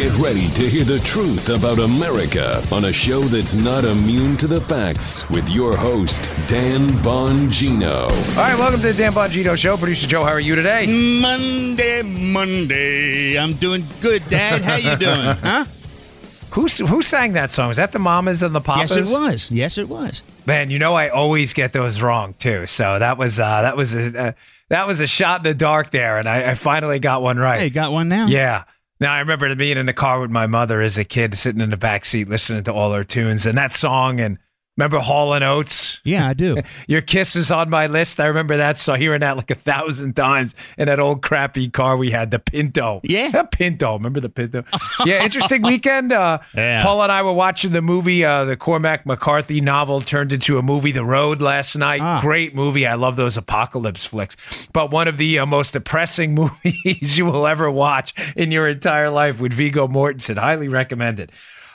Get ready to hear the truth about America on a show that's not immune to the facts with your host, Dan Bongino. All right, welcome to the Dan Bongino Show. Producer Joe, how are you today? Monday, Monday. I'm doing good, Dad. How you doing? Huh? Who, who sang that song? Was that the Mamas and the Papas? Yes, it was. Yes, it was. Man, you know I always get those wrong too. So that was uh, that was a uh, that was a shot in the dark there, and I, I finally got one right. Hey, got one now? Yeah. Now I remember being in the car with my mother as a kid, sitting in the back seat listening to all her tunes and that song and Remember Hall and Oates? Yeah, I do. Your Kiss is on my list. I remember that. So hearing that like a thousand times in that old crappy car we had, the Pinto. Yeah. The Pinto. Remember the Pinto? yeah, interesting weekend. Uh, Yeah. Paul and I were watching the movie, uh, the Cormac McCarthy novel turned into a movie, The Road, last night. Ah. Great movie. I love those apocalypse flicks. But one of the uh, most depressing movies you will ever watch in your entire life with Viggo Mortensen. Highly recommended.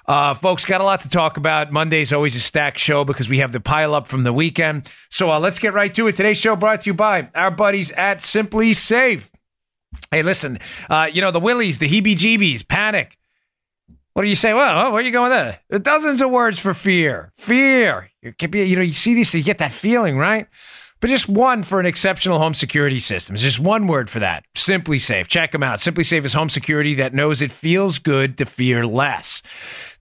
Uh, folks, got a lot to talk about. Monday's always a stacked show because we have the pile up from the weekend. So uh, let's get right to it. Today's show brought to you by our buddies at SimpliSafe. Hey, listen, uh, you know, the willies, the heebie jeebies, panic. What do you say? Well, where are you going with that? Dozens of words for fear. Fear. You, can be, you know, you see this, you get that feeling, right? But just one for an exceptional home security system. It's just one word for that. SimpliSafe. Check them out. SimpliSafe is home security that knows it feels good to fear less.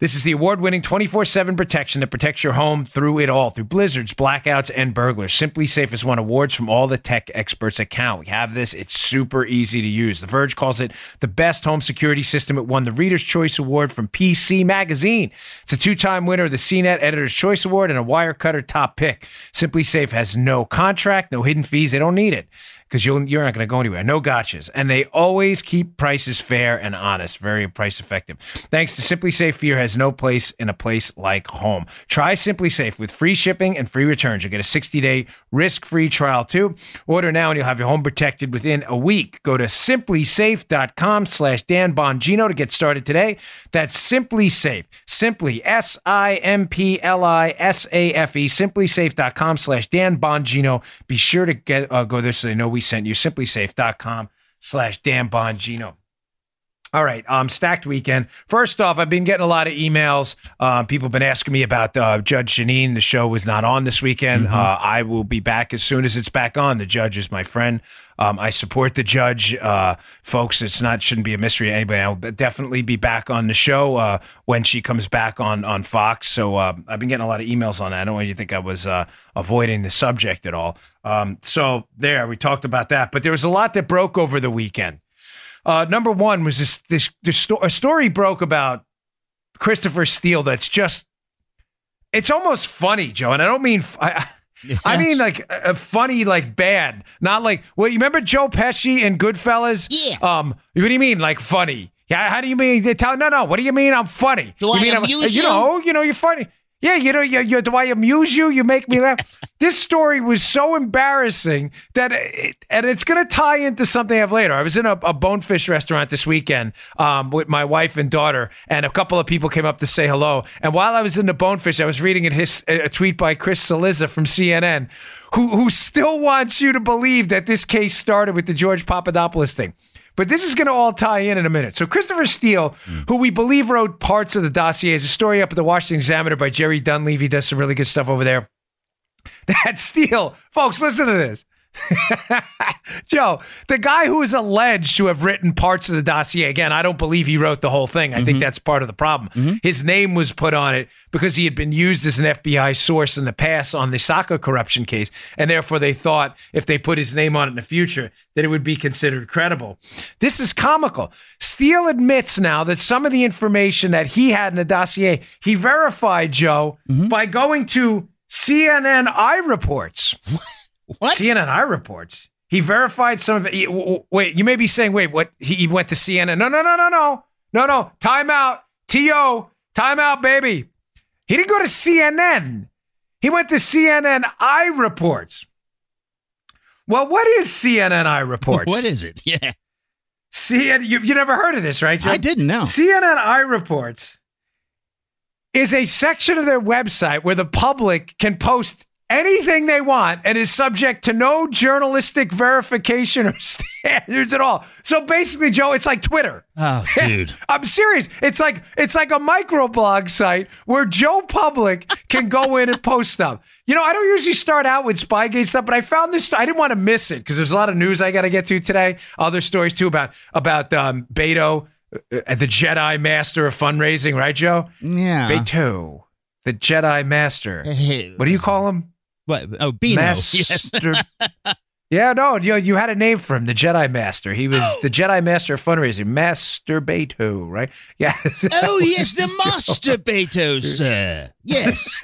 This is the award winning 24 7 protection that protects your home through it all, through blizzards, blackouts, and burglars. SimpliSafe has won awards from all the tech experts account. We have this, it's super easy to use. The Verge calls it the best home security system. It won the Reader's Choice Award from PC Magazine. It's a two time winner of the CNET Editor's Choice Award and a Wirecutter top pick. SimpliSafe has no contract, no hidden fees. They don't need it because you're not going to go anywhere. No gotchas. And they always keep prices fair and honest, very price effective. Thanks to SimpliSafe, fear has no place in a place like home. Try SimpliSafe with free shipping and free returns. You'll get a 60 day risk free trial too. Order now and you'll have your home protected within a week. Go to simplisafe.com slash Dan Bongino to get started today. That's SimpliSafe. Simply S I M P L I S A F E. Simplisafe.com slash Dan Bongino. Be sure to get uh, go there so they know we sent you. Simplisafe.com slash Dan Bongino. All right, um, stacked weekend. First off, I've been getting a lot of emails. Um, people have been asking me about uh, Judge Jeanine. The show was not on this weekend. Uh, I will be back as soon as it's back on. The judge is my friend. Um, I support the judge, uh, folks. It's not shouldn't be a mystery to anybody. I'll definitely be back on the show uh, when she comes back on on Fox. So uh, I've been getting a lot of emails on that. I don't want you to think I was uh, avoiding the subject at all. Um, so there, we talked about that. But there was a lot that broke over the weekend. Uh, number one was this this, this sto- a story broke about Christopher Steele that's just it's almost funny, Joe, and I don't mean f- I, I mean like uh, funny like bad, not like well you remember Joe Pesci and Goodfellas? Yeah. Um, what do you mean like funny? Yeah, how do you mean? They tell no, no. What do you mean? I'm funny. Do you I mean I'm- you you? know, you know, you're funny. Yeah, you know, you, you, do I amuse you? You make me laugh. this story was so embarrassing that, it, and it's going to tie into something I have later. I was in a, a bonefish restaurant this weekend um, with my wife and daughter, and a couple of people came up to say hello. And while I was in the bonefish, I was reading a, his, a tweet by Chris Cillizza from CNN, who who still wants you to believe that this case started with the George Papadopoulos thing. But this is going to all tie in in a minute. So Christopher Steele, hmm. who we believe wrote parts of the dossier, is a story up at the Washington Examiner by Jerry Dunleavy. Does some really good stuff over there. That Steele, folks, listen to this. Joe, the guy who is alleged to have written parts of the dossier, again, I don't believe he wrote the whole thing. I think mm-hmm. that's part of the problem. Mm-hmm. His name was put on it because he had been used as an FBI source in the past on the soccer corruption case. And therefore, they thought if they put his name on it in the future, that it would be considered credible. This is comical. Steele admits now that some of the information that he had in the dossier, he verified, Joe, mm-hmm. by going to CNN iReports. What? CNN iReports. He verified some of it. he- w- w- Wait, you may be saying, wait, what? He, he went to CNN. No, no, no, no, no. No, no. Time out. T.O. Time out, baby. He didn't go to CNN. He went to CNN I reports. Well, what is CNN I reports? What is it? Yeah. CNN? You've you never heard of this, right? Joe? I didn't know. CNN iReports is a section of their website where the public can post anything they want and is subject to no journalistic verification or standards at all. So basically, Joe, it's like Twitter. Oh, dude. I'm serious. It's like it's like a microblog site where Joe Public can go in and post stuff. You know, I don't usually start out with Spygate stuff, but I found this. I didn't want to miss it because there's a lot of news I got to get to today. Other stories too about about um, Beto, uh, the Jedi Master of fundraising, right, Joe? Yeah. Beto, the Jedi Master. What do you call him? What? Oh, Beano. Yes. Master. yeah, no, you you had a name for him, the Jedi Master. He was oh. the Jedi Master of fundraising, Master Beto, right? Yes. Oh, yes, the Master Beto, sir. Yes.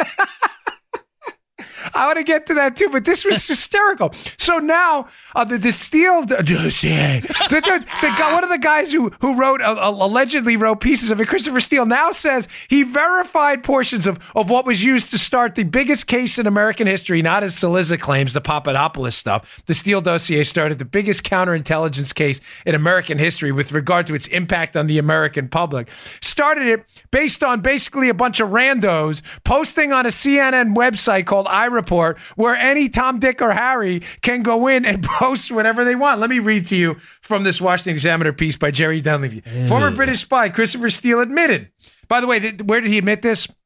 I want to get to that too, but this was hysterical. So now uh, the distilled the, the, the one of the guys who who wrote uh, allegedly wrote pieces of it, Christopher Steele, now says he verified portions of of what was used to start the biggest case in American history, not as Cillizza claims, the Papadopoulos stuff. The Steele dossier started the biggest counterintelligence case in American history with regard to its impact on the American public. Started it based on basically a bunch of randos posting on a CNN website called I report where any Tom, Dick, or Harry can go in and post whatever they want. Let me read to you from this Washington Examiner piece by Jerry Dunleavy. Former British spy Christopher Steele admitted. By the way, th- where did he admit this?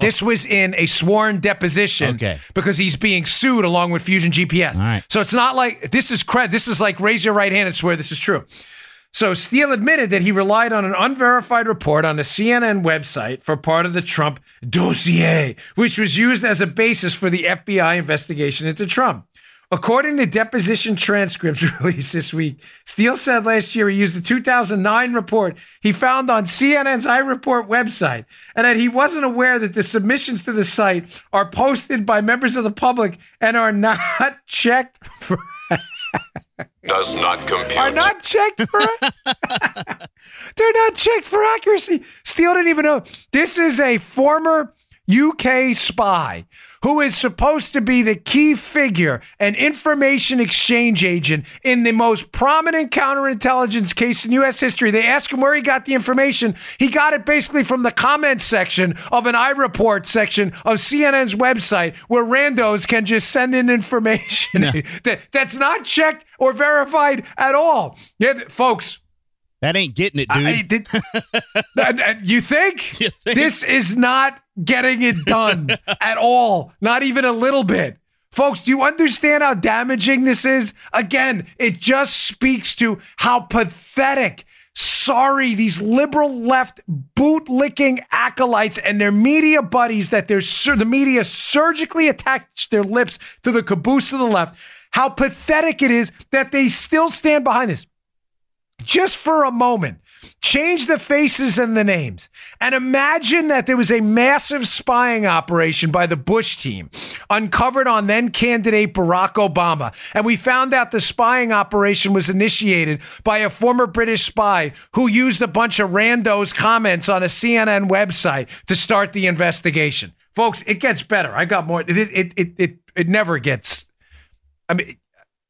This was in a sworn deposition Okay. because he's being sued along with Fusion GPS. Right. So it's not like this is cred. This is like raise your right hand and swear this is true. So Steele admitted that he relied on an unverified report on the CNN website for part of the Trump dossier, which was used as a basis for the FBI investigation into Trump. According to deposition transcripts released this week, Steele said last year he used the 2009 report he found on CNN's iReport website and that he wasn't aware that the submissions to the site are posted by members of the public and are not checked for does not compute. are not checked for they're not checked for accuracy. Steele didn't even know. This is a former UK spy who is supposed to be the key figure and information exchange agent in the most prominent counterintelligence case in U.S. history. They ask him where he got the information. He got it basically from the comments section of an iReport section of CNN's website where randos can just send in information that, that's not checked or verified at all. Yeah, folks, That ain't getting it, dude. I did, And- and you think? You think? this is not getting it done at all? Not even a little bit. Folks, do you understand how damaging this is? Again, it just speaks to how pathetic, sorry, these liberal left boot licking acolytes and their media buddies that they're the media surgically attached their lips to the caboose of the left. How pathetic it is that they still stand behind this just for a moment, change the faces and the names and imagine that there was a massive spying operation by the Bush team uncovered on then candidate Barack Obama. And we found out the spying operation was initiated by a former British spy who used a bunch of randos comments on a CNN website to start the investigation. Folks, it gets better. I got more. It, it, it, it, it never gets. I mean,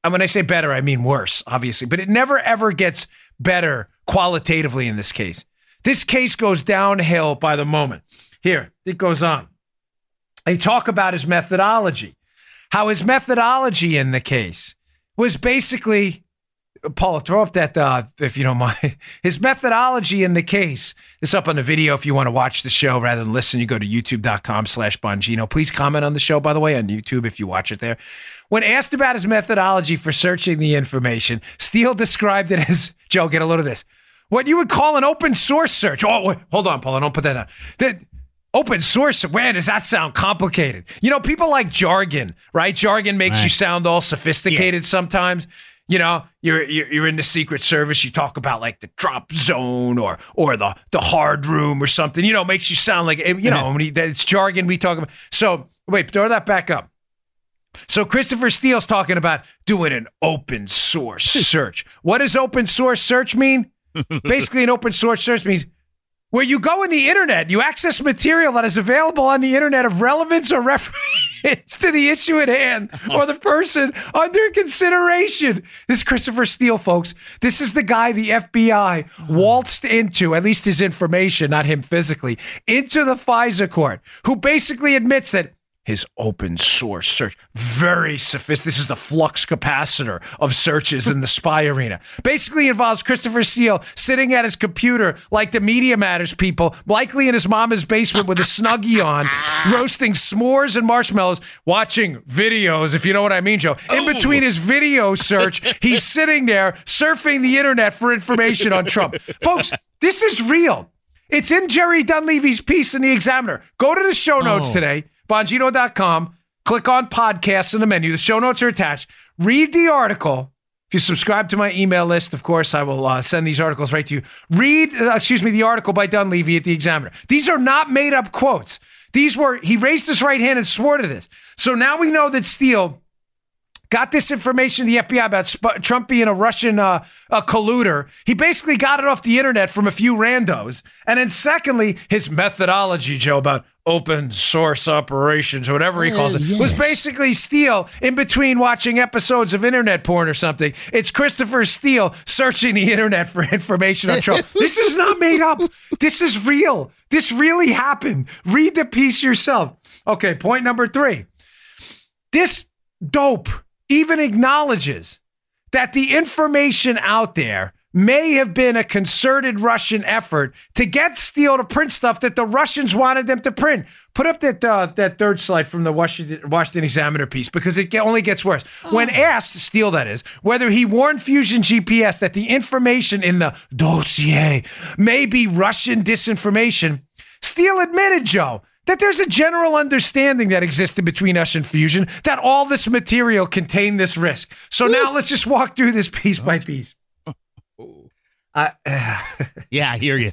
and when I say better, I mean worse, obviously, but it never ever gets better qualitatively in this case. This case goes downhill by the moment. Here, it goes on. They talk about his methodology, how his methodology in the case was basically, Paula, throw up that, uh, if you don't mind. His methodology in the case, this up on the video if you want to watch the show rather than listen, you go to youtube.com slash Bongino. Please comment on the show, by the way, on YouTube if you watch it there. When asked about his methodology for searching the information, Steele described it as, Joe, get a load of this, what you would call an open source search. Oh, wait, hold on, Paula, don't put that down. That, Open source, man, does that sound complicated? You know, people like jargon, right? Jargon makes you sound all sophisticated sometimes. You know, you're, you're you're in the Secret Service. You talk about like the drop zone or or the the hard room or something. You know, makes you sound like you know when he, it's jargon we talk about. So wait, throw that back up. So Christopher Steele's talking about doing an open source search. What does open source search mean? Basically, an open source search means where you go in the internet, you access material that is available on the internet of relevance or reference to the issue at hand oh. or the person under consideration. This is Christopher Steele, folks. This is the guy the FBI waltzed into, at least his information, not him physically, into the FISA court, who basically admits that his open source search. Very sophisticated. This is the flux capacitor of searches in the spy arena. Basically involves Christopher Steele sitting at his computer like the Media Matters people, likely in his mama's basement with a snuggie on, roasting s'mores and marshmallows, watching videos, if you know what I mean, Joe. In oh. between his video search, he's sitting there surfing the internet for information on Trump. Folks, this is real. It's in Jerry Dunleavy's piece in the Examiner. Go to the show notes Oh. today, bongino.com, click on podcasts in the menu. The show notes are attached. Read the article. If you subscribe to my email list, of course, I will uh, send these articles right to you. Read, uh, excuse me, the article by Dunleavy at the Examiner. These are not made up quotes. These were, he raised his right hand and swore to this. So now we know that Steele got this information to the FBI about Sp- Trump being a Russian uh, a colluder. He basically got it off the internet from a few randos. And then, secondly, his methodology, Joe, about open source operations, or whatever he calls it, was yes. basically Steele in between watching episodes of internet porn or something. It's Christopher Steele searching the internet for information on Trump. this is not made up. This is real. This really happened. Read the piece yourself. Okay, point number three this dope even acknowledges that the information out there may have been a concerted Russian effort to get Steele to print stuff that the Russians wanted them to print. Put up that uh, that third slide from the Washington, Washington Examiner piece because it only gets worse. When asked, Steele that is, whether he warned Fusion GPS that the information in the dossier may be Russian disinformation, Steele admitted, Joe, that there's a general understanding that existed between us and Fusion that all this material contained this risk. So now let's just walk through this piece by piece. I, Yeah, I hear you.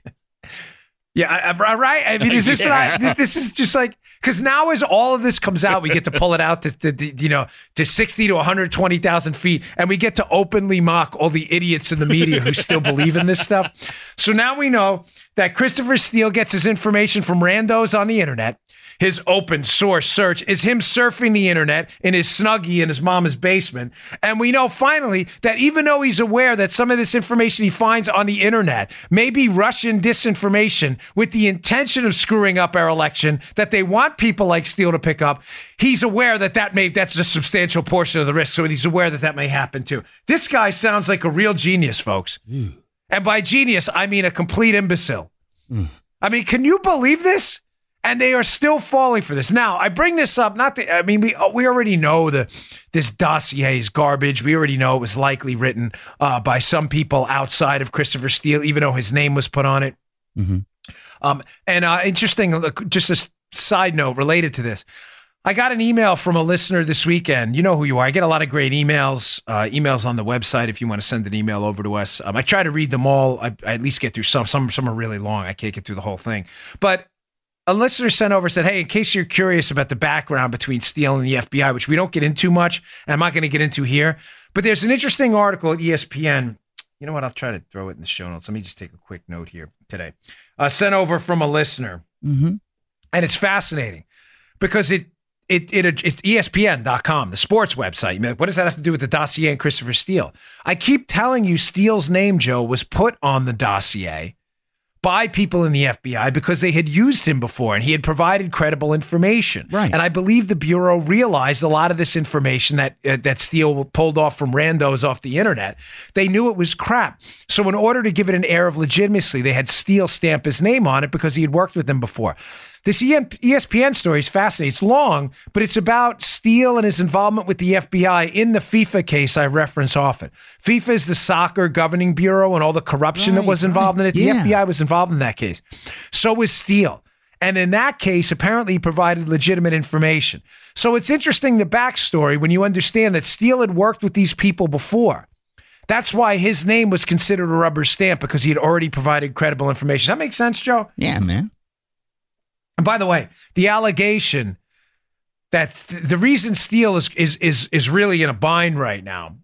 yeah, I, I, right. I mean, is this Yeah. not, this is just like because now as all of this comes out, we get to pull it out to, to, to, you know to sixty to one hundred twenty thousand feet, and we get to openly mock all the idiots in the media who still believe in this stuff. So now we know that Christopher Steele gets his information from randos on the internet. His open source search is him surfing the internet in his snuggie in his mama's basement. And we know finally that even though he's aware that some of this information he finds on the internet may be Russian disinformation with the intention of screwing up our election that they want people like Steele to pick up, he's aware that that may that's a substantial portion of the risk. So he's aware that that may happen too. This guy sounds like a real genius, folks. And by genius, I mean a complete imbecile. Mm. I mean, can you believe this? And they are still falling for this. Now, I bring this up. Not that I mean, we we already know the this dossier is garbage. We already know it was likely written uh, by some people outside of Christopher Steele, even though his name was put on it. Um, and uh, interesting, look, just a side note related to this. I got an email from a listener this weekend. You know who you are. I get a lot of great emails, uh, emails on the website. If you want to send an email over to us, um, I try to read them all. I, I at least get through some. Some some are really long. I can't get through the whole thing. But a listener sent over said, "Hey, in case you're curious about the background between Steele and the FBI, which we don't get into much, and I'm not going to get into here, but there's an interesting article at ESPN. You know what? I'll try to throw it in the show notes. Let me just take a quick note here today. Uh, sent over from a listener, and it's fascinating because it." It, it it's ESPN.com, the sports website. Mean, What does that have to do with the dossier and Christopher Steele? I keep telling you, Steele's name, Joe, was put on the dossier by people in the FBI because they had used him before and he had provided credible information. Right. And I believe the bureau realized a lot of this information that uh, that Steele pulled off from randos off the internet. They knew it was crap. So in order to give it an air of legitimacy, they had Steele stamp his name on it because he had worked with them before. This ESPN story is fascinating. It's long, but it's about Steele and his involvement with the FBI in the FIFA case I reference often. FIFA is the soccer governing bureau and all the corruption that was involved right. in it. The Yeah. FBI was involved in that case. So was Steele. And in that case, apparently he provided legitimate information. So it's interesting the backstory when you understand that Steele had worked with these people before. That's why his name was considered a rubber stamp because he had already provided credible information. Does that make sense, Joe? Yeah, man. And by the way, the allegation that th- the reason Steele is, is is is really in a bind right now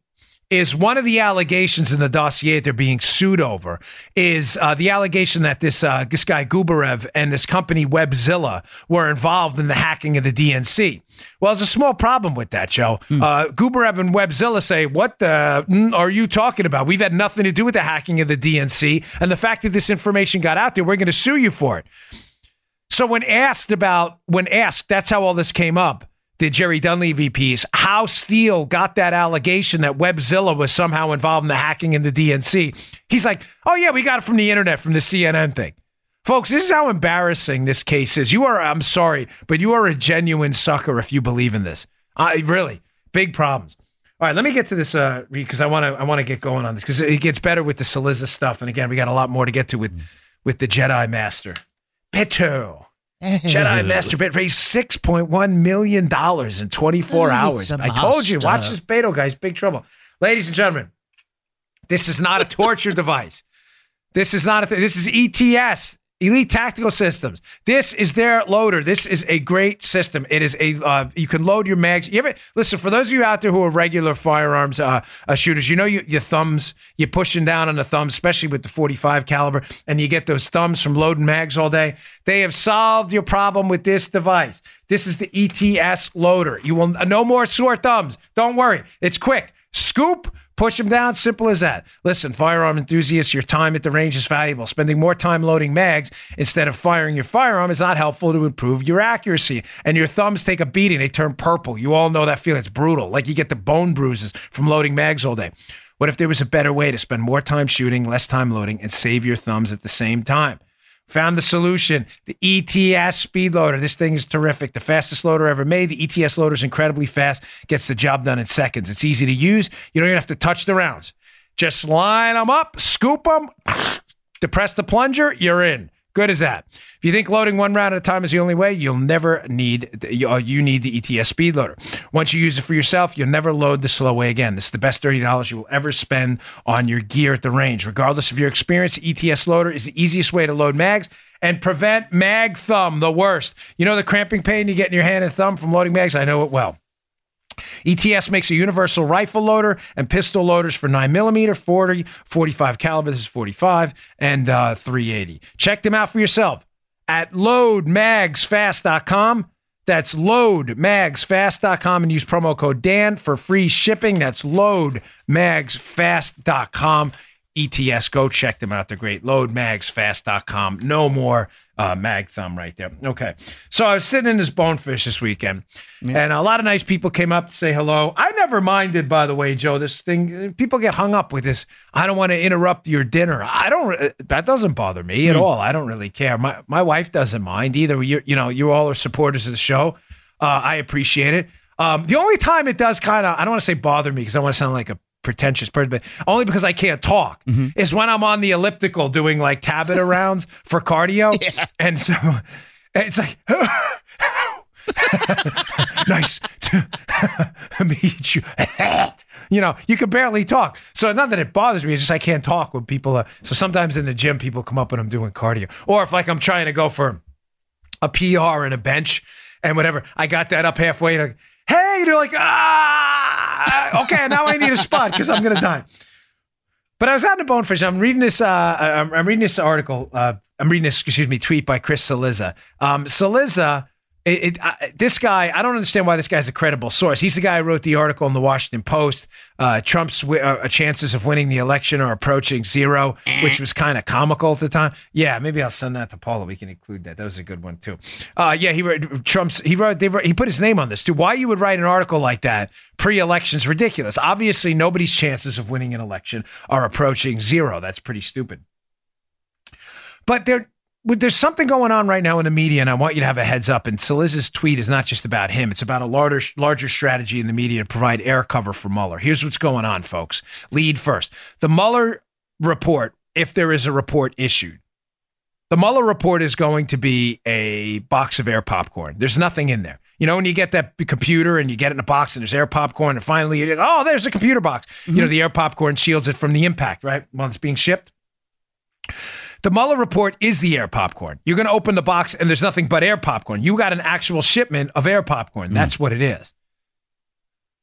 is one of the allegations in the dossier they're being sued over is uh, the allegation that this uh, this guy Gubarev and this company Webzilla were involved in the hacking of the DNC. Well, there's a small problem with that, Joe. Uh, Gubarev and Webzilla say, "What the mm, are you talking about? We've had nothing to do with the hacking of the DNC, and the fact that this information got out there, we're going to sue you for it." So when asked about, when asked, that's how all this came up. The Jerry Dunleavy piece, how Steele got that allegation that Webzilla was somehow involved in the hacking in the DNC. He's like, oh, yeah, we got it from the internet, from the CNN thing. Folks, this is how embarrassing this case is. You are, I'm sorry, but you are a genuine sucker if you believe in this. I really, big problems. All right, let me get to this uh, because I want to I want to get going on this because it gets better with the Cillizza stuff, and again, we got a lot more to get to with with the Jedi Master, Beto. Jedi Master Bit raised six point one million dollars in twenty four hours. I told you, watch this Beto guys, big trouble, ladies and gentlemen. This is not a torture device. This is not a. Th- this is ETS. Elite Tactical Systems. This is their loader. This is a great system. It is a uh, you can load your mags. You ever listen for those of you out there who are regular firearms uh, uh, shooters? You know you, your thumbs. You're pushing down on the thumbs, especially with the 45 caliber, and you get those thumbs from loading mags all day. They have solved your problem with this device. This is the ETS loader. You will no more sore thumbs. Don't worry. It's quick. Scoop Push them down, simple as that. Listen, firearm enthusiasts, your time at the range is valuable. Spending more time loading mags instead of firing your firearm is not helpful to improve your accuracy. And your thumbs take a beating, they turn purple. You all know that feeling. It's brutal. Like you get the bone bruises from loading mags all day. What if there was a better way to spend more time shooting, less time loading, and save your thumbs at the same time? Found the solution. The ETS speed loader. This thing is terrific. The fastest loader ever made. The ETS loader is incredibly fast. Gets the job done in seconds. It's easy to use. You don't even have to touch the rounds. Just line them up, scoop them, depress the plunger. You're in. Good as that. If you think loading one round at a time is the only way, you'll never need uh, you need the ETS speed loader. Once you use it for yourself, you'll never load the slow way again. This is the best thirty dollars you will ever spend on your gear at the range, regardless of your experience. ETS loader is the easiest way to load mags and prevent mag thumb, the worst. You know the cramping pain you get in your hand and thumb from loading mags. I know it well. ETS makes a universal rifle loader and pistol loaders for 9mm, 40, 45 caliber, this is 45, and uh, 380. Check them out for yourself at loadmagsfast.com. That's loadmagsfast.com and use promo code Dan for free shipping. That's loadmagsfast.com. ETS, go check them out. They're great. Loadmagsfast.com. No more uh, mag thumb right there. Okay. So I was sitting in this bonefish this weekend, yeah. and a lot of nice people came up to say hello. I never minded, by the way, Joe, this thing, people get hung up with this. I don't want to interrupt your dinner. I don't, that doesn't bother me at mm. all. I don't really care. My, my wife doesn't mind either. You, you know, you all are supporters of the show. Uh, I appreciate it. Um, the only time it does kind of, I don't want to say bother me because I want to sound like a pretentious person, but only because I can't talk mm-hmm. is when I'm on the elliptical doing like Tabata rounds for cardio. Yeah. And so it's like, nice to meet you. you know, you can barely talk. So not that it bothers me, it's just I can't talk when people are. So sometimes in the gym, people come up when I'm doing cardio. Or if like I'm trying to go for a PR and a bench and whatever, I got that up halfway. And hey, they're like, ah, okay, now I need a spot because I'm gonna die. But I was out in the bonefish. I'm reading this. Uh, I'm, I'm reading this article. Uh, I'm reading this. Excuse me, tweet by Chris Cillizza. Um, Cillizza it, it, uh, this guy, I don't understand why this guy's a credible source. He's the guy who wrote the article in the Washington Post. Uh, Trump's w- uh, chances of winning the election are approaching zero, which was kind of comical at the time. Yeah, maybe I'll send that to Paula. We can include that. That was a good one too. Uh, yeah, he wrote Trump's. He wrote, they wrote. He put his name on this too. Why you would write an article like that pre-election is ridiculous. Obviously, nobody's chances of winning an election are approaching zero. That's pretty stupid. But there there's something going on right now in the media, and I want you to have a heads up. And Cillizza's tweet is not just about him; it's about a larger, larger strategy in the media to provide air cover for Mueller. Here's what's going on, folks. Lead first: the Mueller report, if there is a report issued, the Mueller report is going to be a box of air popcorn. There's nothing in there. You know, when you get that computer and you get it in a box and there's air popcorn, and finally you oh, there's a computer box. Mm-hmm. You know, the air popcorn shields it from the impact, right? While it's being shipped. The Mueller report is the air popcorn. You're going to open the box and there's nothing but air popcorn. You got an actual shipment of air popcorn. That's mm. what it is.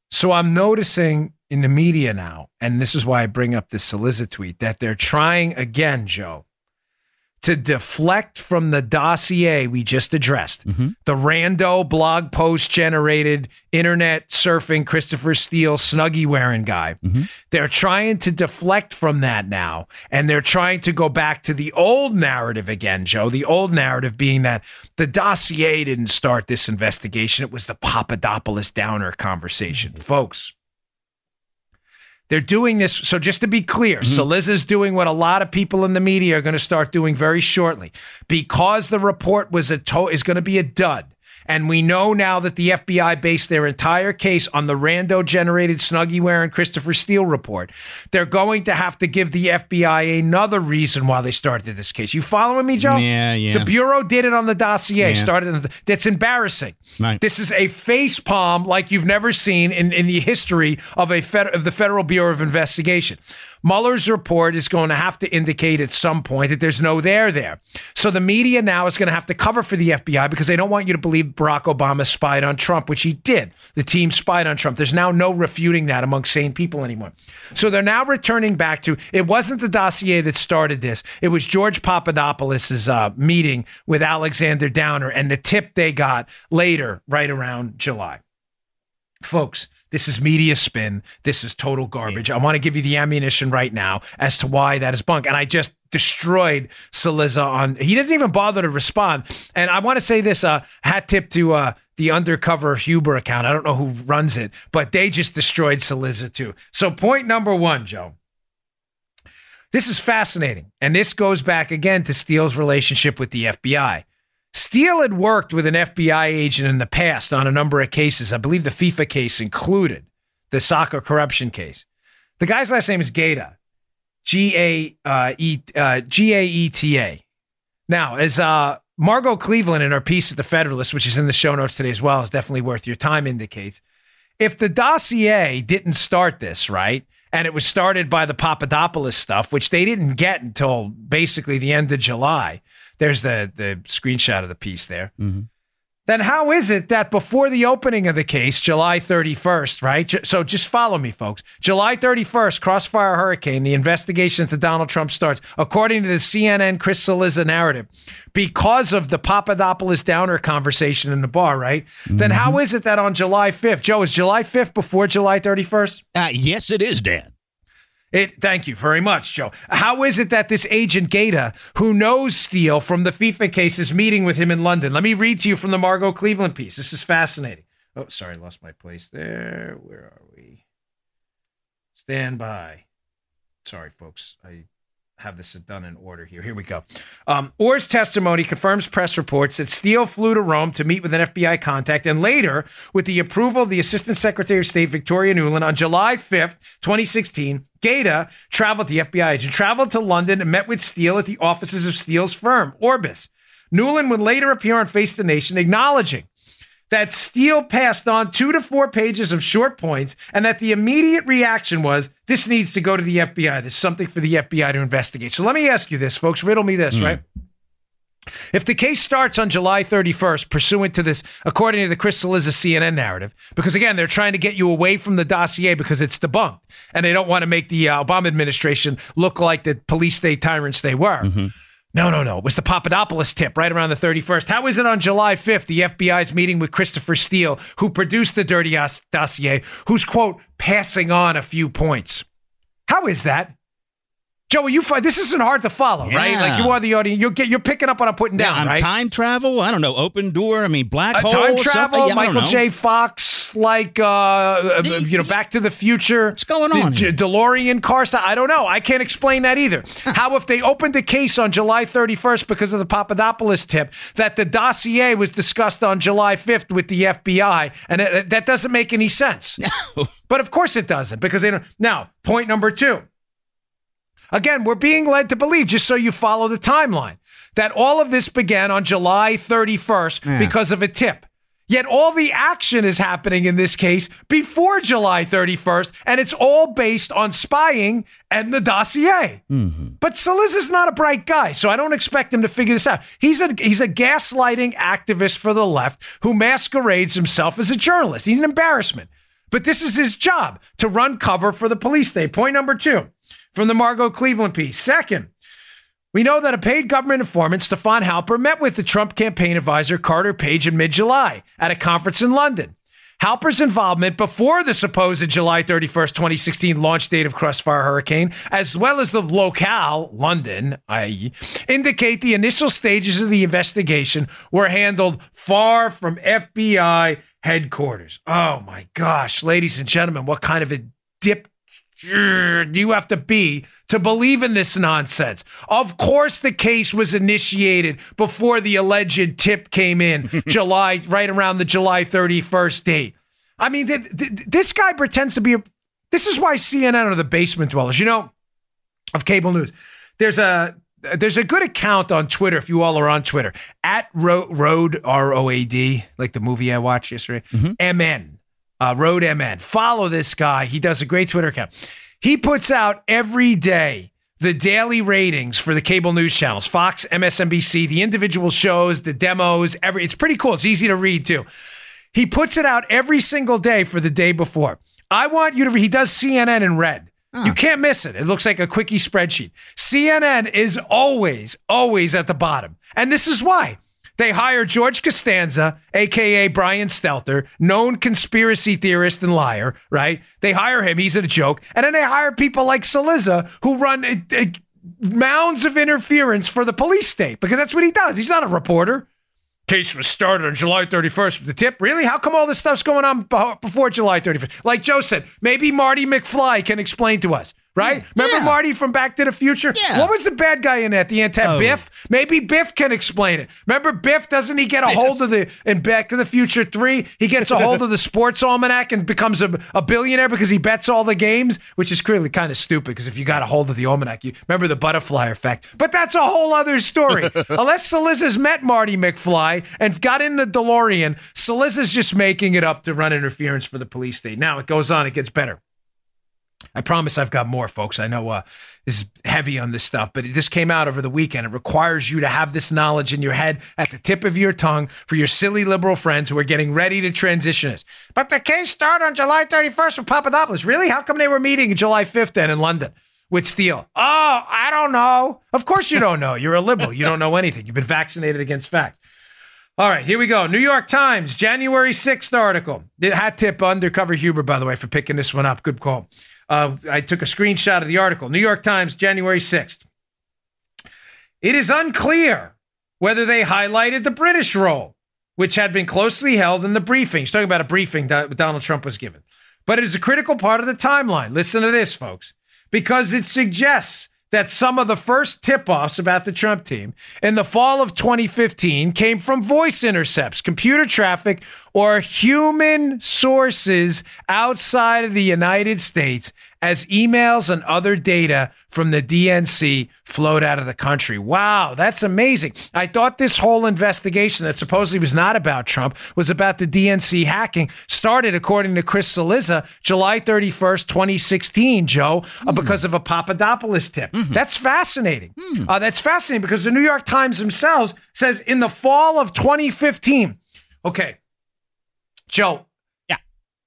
So I'm noticing in the media now, and this is why I bring up this Cillizza tweet, that they're trying again, Joe, to deflect from the dossier we just addressed. Mm-hmm. The rando blog post generated internet surfing Christopher Steele snuggie wearing guy. Mm-hmm. They're trying to deflect from that now. And they're trying to go back to the old narrative again, Joe. The old narrative being that the dossier didn't start this investigation, it was the Papadopoulos Downer conversation. Mm-hmm. Folks, they're doing this. So just to be clear, mm-hmm. Cillizza's doing what a lot of people in the media are going to start doing very shortly, because the report was a to- is going to be a dud. And we know now that the FBI based their entire case on the rando generated Snuggie wearing Christopher Steele report. They're going to have to give the FBI another reason why they started this case. You following me, Joe? Yeah, yeah. The Bureau did it on the dossier. Yeah. Started. That's embarrassing. Right. This is a face palm like you've never seen in, in the history of a fed, of the Federal Bureau of Investigation. Mueller's report is going to have to indicate at some point that there's no there there. So the media now is going to have to cover for the FBI because they don't want you to believe Barack Obama spied on Trump, which he did. The team spied on Trump. There's now no refuting that among sane people anymore. So they're now returning back to it wasn't the dossier that started this. It was George Papadopoulos' uh, meeting with Alexander Downer and the tip they got later, right around July. Folks, this is media spin. This is total garbage. I want to give you the ammunition right now as to why that is bunk. And I just destroyed Cillizza on. He doesn't even bother to respond. And I want to say this: uh, hat tip to uh, the undercover Huber account. I don't know who runs it, but they just destroyed Cillizza too. So point number one, Joe. This is fascinating, and this goes back again to Steele's relationship with the FBI. Steele had worked with an FBI agent in the past on a number of cases. I believe the FIFA case included the soccer corruption case. The guy's last name is Gaeta, G A uh, uh, G A E T A. Now, as uh, Margot Cleveland in her piece at the Federalist, which is in the show notes today as well, is definitely worth your time, indicates if the dossier didn't start this right, and it was started by the Papadopoulos stuff, which they didn't get until basically the end of July. There's the the screenshot of the piece there. Then how is it that before the opening of the case, July 31st, right? So just follow me, folks. July 31st, Crossfire Hurricane, the investigation into Donald Trump starts, according to the CNN Chris Cillizza narrative, because of the Papadopoulos Downer conversation in the bar, right? Then how is it that on July 5th, Joe, is July 5th before July 31st? Uh, yes, it is, Dan. It, thank you very much, Joe. How is it that this agent Gaeta, who knows Steele from the FIFA case, is meeting with him in London? Let me read to you from the Margot Cleveland piece. This is fascinating. Oh, sorry, lost my place there. Where are we? Stand by. Sorry, folks. I have this done in order here. Here we go. Um, Ohr's testimony confirms press reports that Steele flew to Rome to meet with an FBI contact, and later, with the approval of the Assistant Secretary of State Victoria Nuland on July 5th, 2016, Gaeta traveled, the FBI agent, traveled to London and met with Steele at the offices of Steele's firm, Orbis. Nuland would later appear on Face the Nation acknowledging that Steele passed on two to four pages of short points and that the immediate reaction was this needs to go to the FBI. There's something for the FBI to investigate. So let me ask you this, folks. Riddle me this, right? If the case starts on July 31st, pursuant to this, according to the Chris Cillizza CNN narrative, because again, they're trying to get you away from the dossier because it's debunked, and they don't want to make the uh, Obama administration look like the police state tyrants they were. No, no, no. It was the Papadopoulos tip right around the 31st. How is it on July 5th, the FBI's meeting with Christopher Steele, who produced the dirty ass dossier, who's, quote, passing on a few points? How is that? Joe, you fi- this isn't hard to follow, right? Like you are the audience. You're get, you're picking up what I'm putting down, Um, right? Time travel? I don't know. Open door? I mean, black Uh, hole? time travel, Yeah, Michael. J. Fox, like uh, uh, you know, Back to the Future. What's going on here? DeLorean car style. I don't know. I can't explain that either. How if they opened the case on July 31st because of the Papadopoulos tip that the dossier was discussed on July 5th with the FBI, and it, that doesn't make any sense. But of course it doesn't because they don't. Now, point number two. Again, we're being led to believe, just so you follow the timeline, that all of this began on July 31st because of a tip. Yet all the action is happening in this case before July 31st, and it's all based on spying and the dossier. Mm-hmm. But Saliz is not a bright guy, so I don't expect him to figure this out. He's a he's a gaslighting activist for the left who masquerades himself as a journalist. He's an embarrassment. But this is his job to run cover for the police state. Point number two from the Margot Cleveland piece. Second, We know that a paid government informant, Stefan Halper, met with the Trump campaign advisor Carter Page in mid July at a conference in London. Halper's involvement before the supposed July 31st, 2016 launch date of Crossfire Hurricane, as well as the locale, London, i.e., indicate the initial stages of the investigation were handled far from FBI headquarters. Oh my gosh, ladies and gentlemen, what kind of a dip you have to be to believe in this nonsense? Of course, the case was initiated before the alleged tip came in, July, right around the July 31st date. I mean, th- th- this guy pretends to be a. This is why CNN are the basement dwellers, you know, of cable news. There's a there's a good account on Twitter if you all are on Twitter at Ro- Road R O A D like the movie I watched yesterday. Mm-hmm. MN uh, Road MN. Follow this guy. He does a great Twitter account. He puts out every day the daily ratings for the cable news channels, Fox, MSNBC, the individual shows, the demos. Every it's pretty cool. It's easy to read too. He puts it out every single day for the day before. I want you to. He does CNN in red. You can't miss it. It looks like a quickie spreadsheet. CNN is always, always at the bottom. And this is why. They hire George Costanza, aka Brian Stelter, known conspiracy theorist and liar, right? They hire him, he's a joke. And then they hire people like Cillizza who run uh, uh, mounds of interference for the police state because that's what he does. He's not a reporter. Case was started on July 31st with the tip. Really? How come all this stuff's going on before July 31st? Like Joe said, maybe Marty McFly can explain to us, right? Remember Yeah. Marty from Back to the Future? Yeah. What was the bad guy in that? The antenna Oh. Biff? Maybe Biff can explain it. Remember Biff? Doesn't he get a hold of the in Back to the Future 3? He gets a hold of the sports almanac and becomes a, a billionaire because he bets all the games, which is clearly kind of stupid because if you got a hold of the almanac, you remember the butterfly effect. But that's a whole other story. Unless Cillizza's met Marty McFly and got in the DeLorean, Cillizza's just making it up to run interference for the police state. Now it goes on, it gets better. I promise I've got more, folks. I know uh, this is heavy on this stuff, but this came out over the weekend. It requires you to have this knowledge in your head at the tip of your tongue for your silly liberal friends who are getting ready to transition us. But the case started on July 31st with Papadopoulos. Really? How come they were meeting July 5th then in London? With Steele. Oh, I don't know. Of course you don't know. You're a liberal. You don't know anything. You've been vaccinated against fact. All right, here we go. New York Times, January 6th article. Hat tip undercover Huber, by the way, for picking this one up. Good call. Uh, I took a screenshot of the article. New York Times, January 6th. It is unclear whether they highlighted the British role, which had been closely held in the briefing. He's talking about a briefing that Donald Trump was given. But it is a critical part of the timeline. Listen to this, folks, because it suggests that some of the first tip offs about the Trump team in the fall of 2015 came from voice intercepts, computer traffic, or human sources outside of the United States as emails and other data from the DNC flowed out of the country. Wow, that's amazing. I thought this whole investigation that supposedly was not about Trump was about the DNC hacking started, according to Chris Cillizza, July 31st, 2016, Joe, uh, because of a Papadopoulos tip. That's fascinating. Uh, that's fascinating because the New York Times themselves says in the fall of 2015. Okay, Joe. Yeah.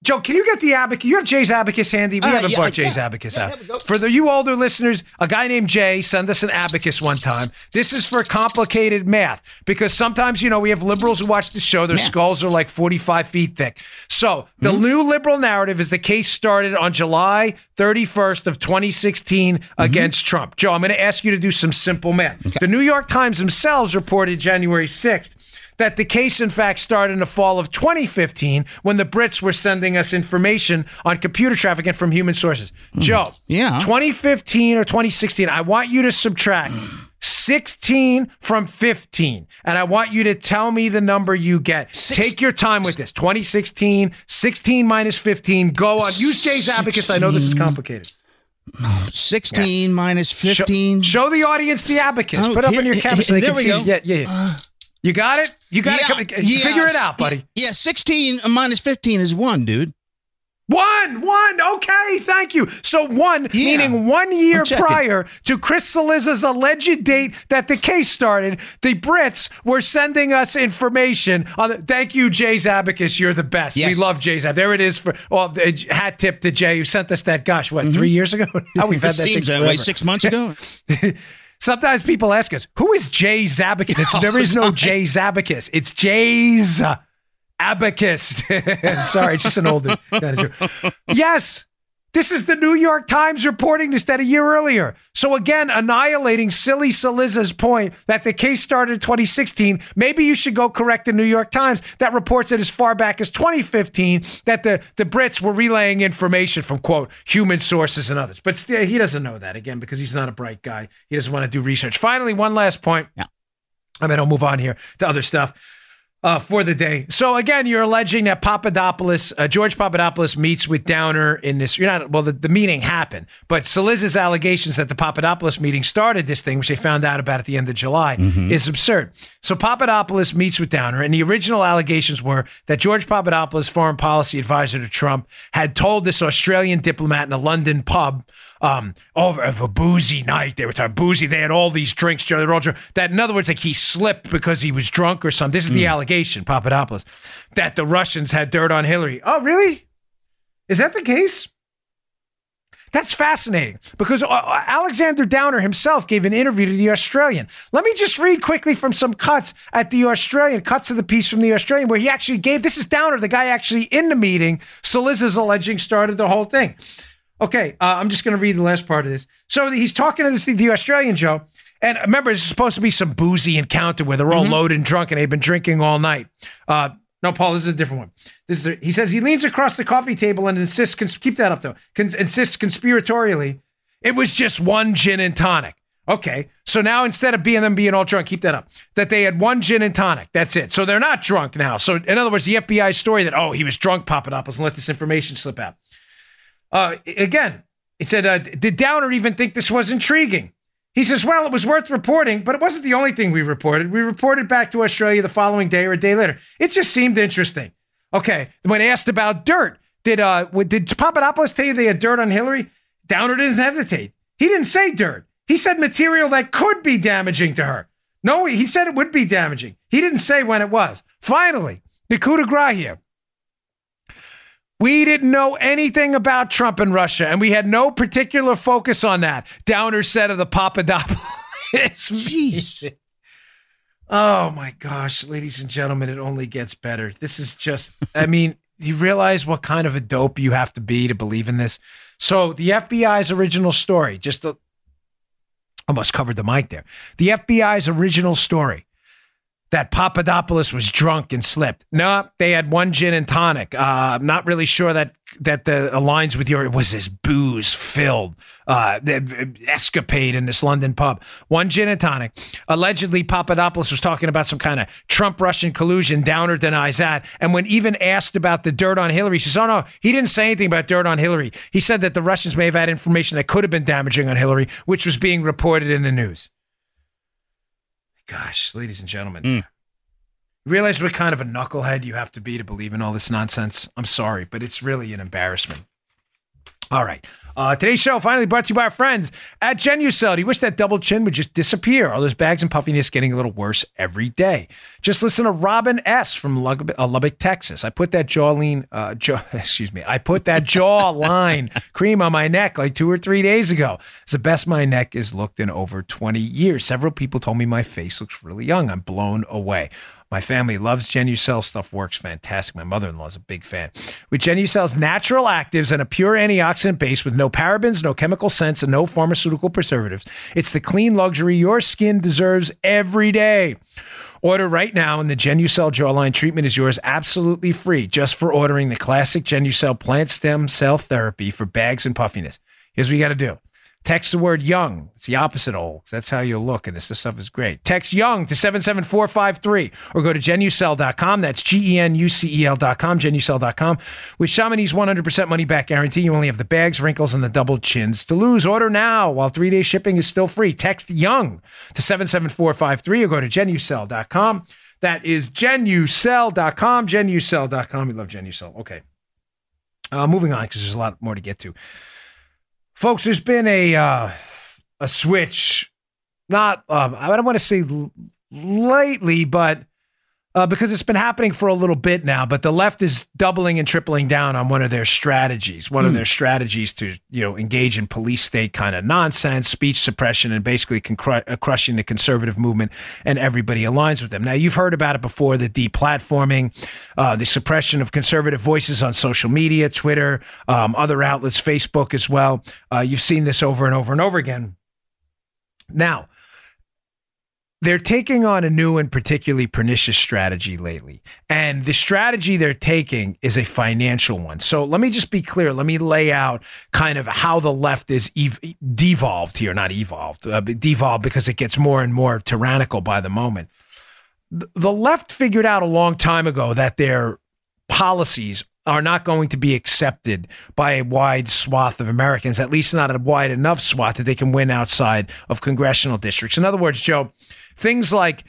Joe, can you get the abacus? You have Jay's abacus handy. We Uh, haven't yeah, brought yeah. Jay's abacus Yeah, out. For the you older listeners, a guy named Jay sent us an abacus one time. This is for complicated math because sometimes you know we have liberals who watch the show. Their Yeah. skulls are like forty-five feet thick. So the Mm-hmm. new liberal narrative is the case started on July thirty-first of twenty sixteen Mm-hmm. against Trump. Joe, I'm going to ask you to do some simple math. The New York Times themselves reported January sixth that the case, in fact, started in the fall of 2015 when the Brits were sending us information on computer trafficking from human sources. Joe, Hmm. Yeah. 2015 or 2016, I want you to subtract 16 from 15, and I want you to tell me the number you get. Six- Take your time with this. 2016, 16 minus 15. Go on. Use Jay's abacus. I know this is complicated. 16 minus Show- 15. Show, the audience the abacus. Oh, Put it up here- on your camera so they there can we see. go. Yeah, yeah. yeah. You got it. You got it. Come- uh, Figure it out, buddy. Yeah, 16 minus 15 is 1, dude. One, one. Okay, thank you. So one, Yeah. meaning one year prior to Chris Cillizza's alleged date that the case started, the Brits were sending us information on. The, thank you, Jay's Abacus. You're the best. We love Jay's Abacus. There it is for well, the hat tip to Jay who sent us that. Gosh, what three mm-hmm. years ago? Oh, now we've had It that seems that way. Six months ago. Sometimes people ask us, who is Jay Zabacus? Oh there is no Jay Zabacus. It's Jay's Abacus. Sorry, it's just an older kind of joke. Yes, this is the New York Times reporting this that a year earlier. So again, annihilating silly Cillizza's point that the case started in 2016. Maybe you should go correct the New York Times that reports that as far back as 2015 that the, the Brits were relaying information from quote human sources and others. But still, he doesn't know that again because he's not a bright guy. He doesn't want to do research. Finally, one last point. Yeah. I mean, I'll move on here to other stuff uh, for the day. So again, you're alleging that Papadopoulos, uh, George Papadopoulos, meets with Downer in this. You're not well. The, the meeting happened, but Cillizza's allegations that the Papadopoulos meeting started this thing, which they found out about at the end of July, is absurd. So Papadopoulos meets with Downer, and the original allegations were that George Papadopoulos, foreign policy advisor to Trump, had told this Australian diplomat in a London pub um, over of a boozy night. They were talking boozy. They had all these drinks. They were all drunk. That, in other words, like he slipped because he was drunk or something. This is the allegation, Papadopoulos, that the Russians had dirt on Hillary. Oh, really? Is that the case? That's fascinating because uh, uh, Alexander Downer himself gave an interview to the Australian. Let me just read quickly from some cuts at the Australian, cuts of the piece from the Australian, where he actually gave this is Downer, the guy actually in the meeting. Cillizza's alleging started the whole thing. Okay, uh, I'm just going to read the last part of this. So he's talking to this, the Australian Joe, and remember, it's supposed to be some boozy encounter where they're all loaded and drunk and they've been drinking all night. Uh, no, Paul, this is a different one. This is a, he says he leans across the coffee table and insists. Cons- keep that up though. Cons- insists conspiratorially, it was just one gin and tonic. Okay, so now instead of being them being all drunk, keep that up. That they had one gin and tonic. That's it. So they're not drunk now. So in other words, the FBI story that oh he was drunk, Papadopoulos, and let this information slip out. Uh, again, it said, uh, did Downer even think this was intriguing? He says, well, it was worth reporting, but it wasn't the only thing we reported. We reported back to Australia the following day or a day later. It just seemed interesting. Okay. When asked about dirt, did uh did Papadopoulos tell you they had dirt on Hillary? Downer didn't hesitate. He didn't say dirt. He said material that could be damaging to her. No, he said it would be damaging. He didn't say when it was. Finally, the coup de grace here. We didn't know anything about Trump and Russia, and we had no particular focus on that. Downer said of the Papadopoulos. Jeez. Oh my gosh, ladies and gentlemen, it only gets better. This is just, I mean, you realize what kind of a dope you have to be to believe in this? So, the FBI's original story, just the, almost covered the mic there. The FBI's original story that Papadopoulos was drunk and slipped. No, they had one gin and tonic. Uh, I'm not really sure that that the aligns with your. It was this booze filled uh, escapade in this London pub. One gin and tonic. Allegedly, Papadopoulos was talking about some kind of Trump Russian collusion. Downer denies that. And when even asked about the dirt on Hillary, she says, "Oh no, he didn't say anything about dirt on Hillary. He said that the Russians may have had information that could have been damaging on Hillary, which was being reported in the news." Gosh, ladies and gentlemen. Hmm. You realize what kind of a knucklehead you have to be to believe in all this nonsense? I'm sorry, but it's really an embarrassment. All right. Uh, today's show finally brought to you by our friends at Genucel. Do you wish that double chin would just disappear? Are those bags and puffiness getting a little worse every day? Just listen to Robin S. from Lubbock, uh, Lubbock Texas. I put that jawline, uh, jaw, excuse me, I put that jawline cream on my neck like two or three days ago. It's the best my neck has looked in over 20 years. Several people told me my face looks really young. I'm blown away. My family loves Genucel. Stuff works fantastic. My mother in law is a big fan. With Genucel's natural actives and a pure antioxidant base with no parabens, no chemical scents, and no pharmaceutical preservatives, it's the clean luxury your skin deserves every day. Order right now, and the Genucel jawline treatment is yours absolutely free just for ordering the classic Genucel plant stem cell therapy for bags and puffiness. Here's what you got to do. Text the word young. It's the opposite of old. That's how you'll look, and this, this stuff is great. Text young to 77453 or go to genucel.com. That's G E N U C E L.com, genucel.com. With Chamonix's 100% money back guarantee, you only have the bags, wrinkles, and the double chins to lose. Order now while three day shipping is still free. Text young to 77453 or go to genucel.com. That is genucel.com, genucel.com. We love Genucel. Okay. Uh, moving on because there's a lot more to get to. Folks, there's been a uh, a switch. Not um, I don't want to say lately, but uh, because it's been happening for a little bit now. But the left is doubling and tripling down on one of their strategies. One of their strategies to you know engage in police state kind of nonsense, speech suppression, and basically cru- uh, crushing the conservative movement and everybody aligns with them. Now you've heard about it before: the deplatforming, uh, the suppression of conservative voices on social media, Twitter, um, other outlets, Facebook as well. Uh, you've seen this over and over and over again. Now they're taking on a new and particularly pernicious strategy lately. And the strategy they're taking is a financial one. So let me just be clear. Let me lay out kind of how the left is ev- devolved here, not evolved, uh, devolved because it gets more and more tyrannical by the moment. The left figured out a long time ago that their policies are not going to be accepted by a wide swath of Americans, at least not a wide enough swath that they can win outside of congressional districts. In other words, Joe, things like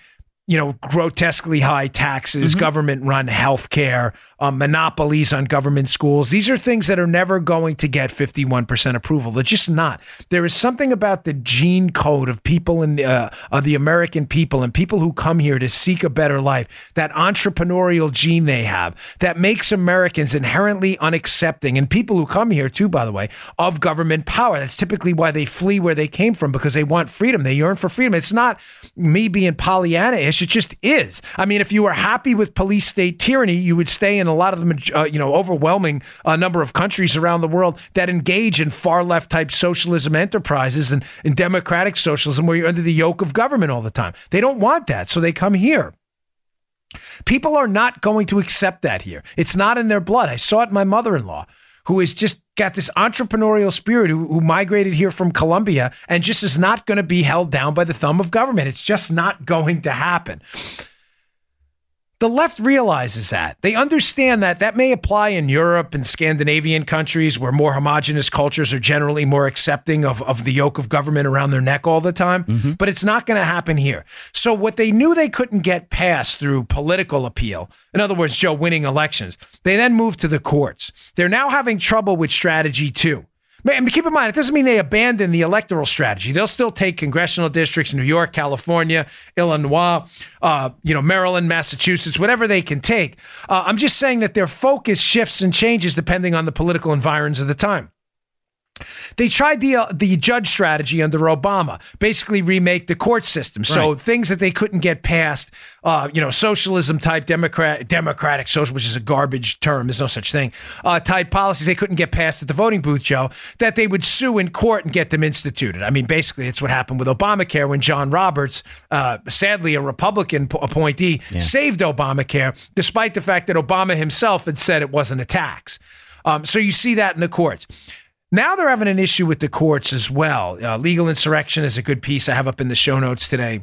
you know, grotesquely high taxes, government run healthcare, um, monopolies on government schools. These are things that are never going to get 51% approval. They're just not. There is something about the gene code of people in the, uh, of the American people and people who come here to seek a better life, that entrepreneurial gene they have that makes Americans inherently unaccepting and people who come here too, by the way, of government power. That's typically why they flee where they came from because they want freedom. They yearn for freedom. It's not me being Pollyanna-ish. It just is. I mean, if you were happy with police state tyranny, you would stay in a lot of the, uh, you know, overwhelming uh, number of countries around the world that engage in far left type socialism enterprises and, and democratic socialism where you're under the yoke of government all the time. They don't want that. So they come here. People are not going to accept that here. It's not in their blood. I saw it in my mother in law, who has just got this entrepreneurial spirit, who, who migrated here from Colombia and just is not going to be held down by the thumb of government. It's just not going to happen. The left realizes that. They understand that that may apply in Europe and Scandinavian countries where more homogenous cultures are generally more accepting of, of the yoke of government around their neck all the time, mm-hmm. but it's not going to happen here. So, what they knew they couldn't get past through political appeal, in other words, Joe winning elections, they then moved to the courts. They're now having trouble with strategy two. And keep in mind, it doesn't mean they abandon the electoral strategy. They'll still take congressional districts, New York, California, Illinois, uh, you know, Maryland, Massachusetts, whatever they can take. Uh, I'm just saying that their focus shifts and changes depending on the political environs of the time. They tried the uh, the judge strategy under Obama, basically remake the court system. So Right. things that they couldn't get past, uh, you know, socialism type Democrat democratic social, which is a garbage term. There's no such thing. Uh, type policies they couldn't get past at the voting booth, Joe. That they would sue in court and get them instituted. I mean, basically, it's what happened with Obamacare when John Roberts, uh, sadly a Republican p- appointee, saved Obamacare, despite the fact that Obama himself had said it wasn't a tax. Um, so you see that in the courts. Now they're having an issue with the courts as well. Uh, legal insurrection is a good piece I have up in the show notes today.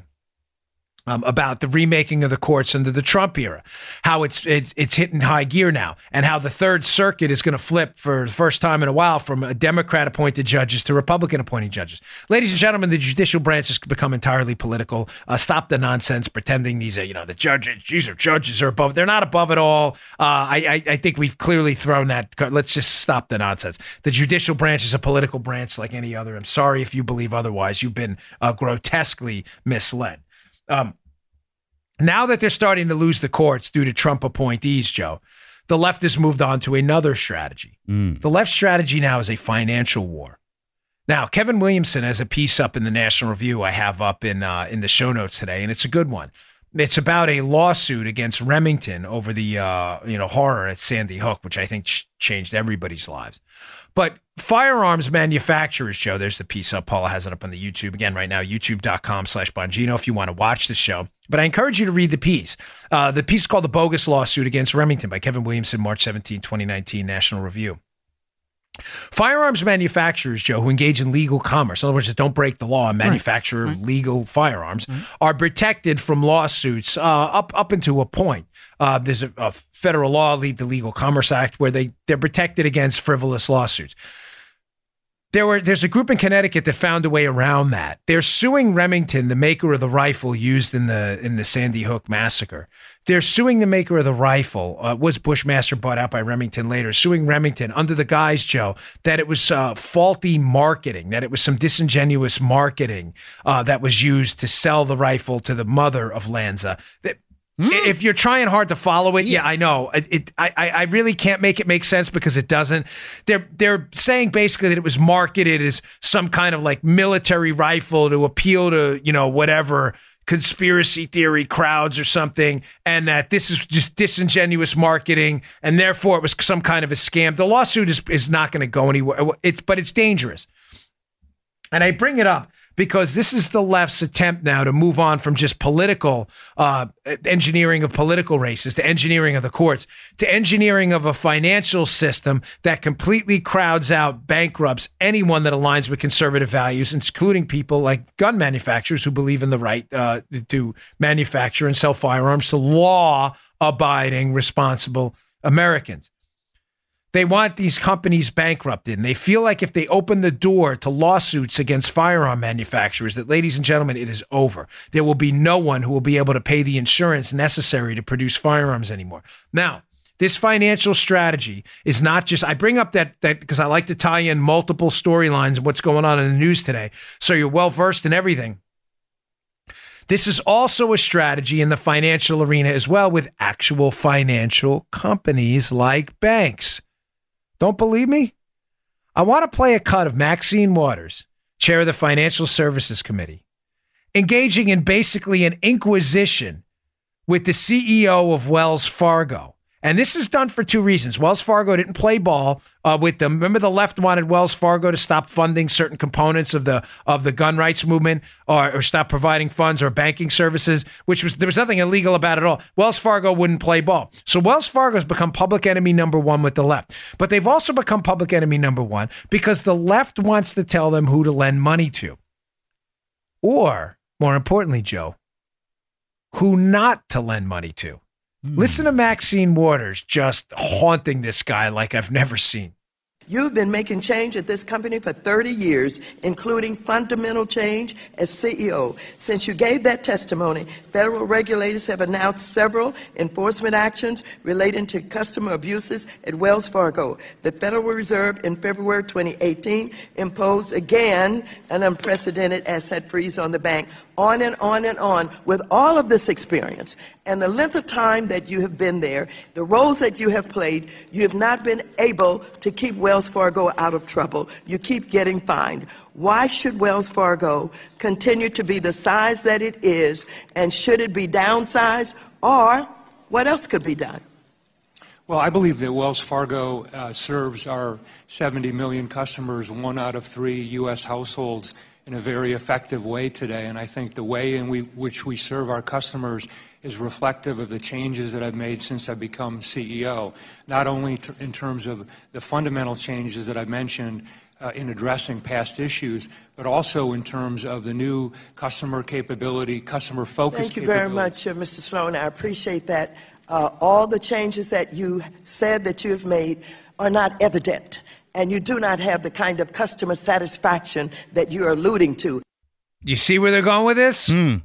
Um, about the remaking of the courts under the Trump era, how it's it's it's hitting high gear now, and how the Third Circuit is going to flip for the first time in a while from a Democrat appointed judges to Republican appointed judges. Ladies and gentlemen, the judicial branch has become entirely political. Uh, stop the nonsense, pretending these are you know the judges. These are judges are above. They're not above at all. Uh, I, I I think we've clearly thrown that. Let's just stop the nonsense. The judicial branch is a political branch like any other. I'm sorry if you believe otherwise. You've been uh, grotesquely misled. Um, now that they're starting to lose the courts due to Trump appointees, Joe, the left has moved on to another strategy. The left strategy now is a financial war. Now, Kevin Williamson has a piece up in the National Review I have up in uh, in the show notes today, and it's a good one. It's about a lawsuit against Remington over the uh, you know horror at Sandy Hook, which I think ch- changed everybody's lives. But firearms manufacturers, Joe, there's the piece up. Paula has it up on the YouTube again right now, youtube.com slash Bongino if you want to watch the show. But I encourage you to read the piece. Uh, the piece is called The Bogus Lawsuit Against Remington by Kevin Williamson, March 17, 2019, National Review. Firearms manufacturers, Joe, who engage in legal commerce, in other words, that don't break the law and manufacture legal firearms, are protected from lawsuits uh, up up into a point. Uh, there's a, a federal law, the Legal Commerce Act, where they they're protected against frivolous lawsuits. There were there's a group in Connecticut that found a way around that. They're suing Remington, the maker of the rifle used in the in the Sandy Hook massacre. They're suing the maker of the rifle. Uh, was Bushmaster bought out by Remington later? Suing Remington under the guise, Joe, that it was uh, faulty marketing, that it was some disingenuous marketing uh, that was used to sell the rifle to the mother of Lanza. That Hmm? If you're trying hard to follow it, yeah, I know. It, it I, I I really can't make it make sense because it doesn't. They're they're saying basically that it was marketed as some kind of like military rifle to appeal to you know whatever conspiracy theory crowds or something, and that this is just disingenuous marketing, and therefore it was some kind of a scam. The lawsuit is is not going to go anywhere. It's but it's dangerous. And I bring it up because this is the left's attempt now to move on from just political uh, engineering of political races to engineering of the courts to engineering of a financial system that completely crowds out bankrupts anyone that aligns with conservative values, including people like gun manufacturers who believe in the right uh, to manufacture and sell firearms to law abiding, responsible Americans. They want these companies bankrupted. And they feel like if they open the door to lawsuits against firearm manufacturers, that, ladies and gentlemen, it is over. There will be no one who will be able to pay the insurance necessary to produce firearms anymore. Now, this financial strategy is not just I bring up that that because I like to tie in multiple storylines and what's going on in the news today. So you're well versed in everything. This is also a strategy in the financial arena as well with actual financial companies like banks. Don't believe me? I want to play a cut of Maxine Waters, chair of the Financial Services Committee, engaging in basically an inquisition with the CEO of Wells Fargo. And this is done for two reasons. Wells Fargo didn't play ball uh, with them. Remember, the left wanted Wells Fargo to stop funding certain components of the of the gun rights movement, or, or stop providing funds or banking services, which was there was nothing illegal about it all. Wells Fargo wouldn't play ball, so Wells Fargo has become public enemy number one with the left. But they've also become public enemy number one because the left wants to tell them who to lend money to, or more importantly, Joe, who not to lend money to. Hmm. Listen to Maxine Waters just haunting this guy like I've never seen. You've been making change at this company for 30 years, including fundamental change as CEO. Since you gave that testimony, federal regulators have announced several enforcement actions relating to customer abuses at Wells Fargo. The Federal Reserve in February 2018 imposed again an unprecedented asset freeze on the bank. On and on and on with all of this experience and the length of time that you have been there, the roles that you have played, you have not been able to keep Wells Fargo out of trouble. You keep getting fined. Why should Wells Fargo continue to be the size that it is, and should it be downsized, or what else could be done? Well, I believe that Wells Fargo uh, serves our 70 million customers, one out of three U.S. households, in a very effective way today. And I think the way in we, which we serve our customers is reflective of the changes that I've made since I've become CEO, not only t- in terms of the fundamental changes that I've mentioned uh, in addressing past issues, but also in terms of the new customer capability, customer focus. Thank you very much, uh, Mr. Sloan. I appreciate that. Uh, all the changes that you said that you have made are not evident, and you do not have the kind of customer satisfaction that you're alluding to. You see where they're going with this? Hmm.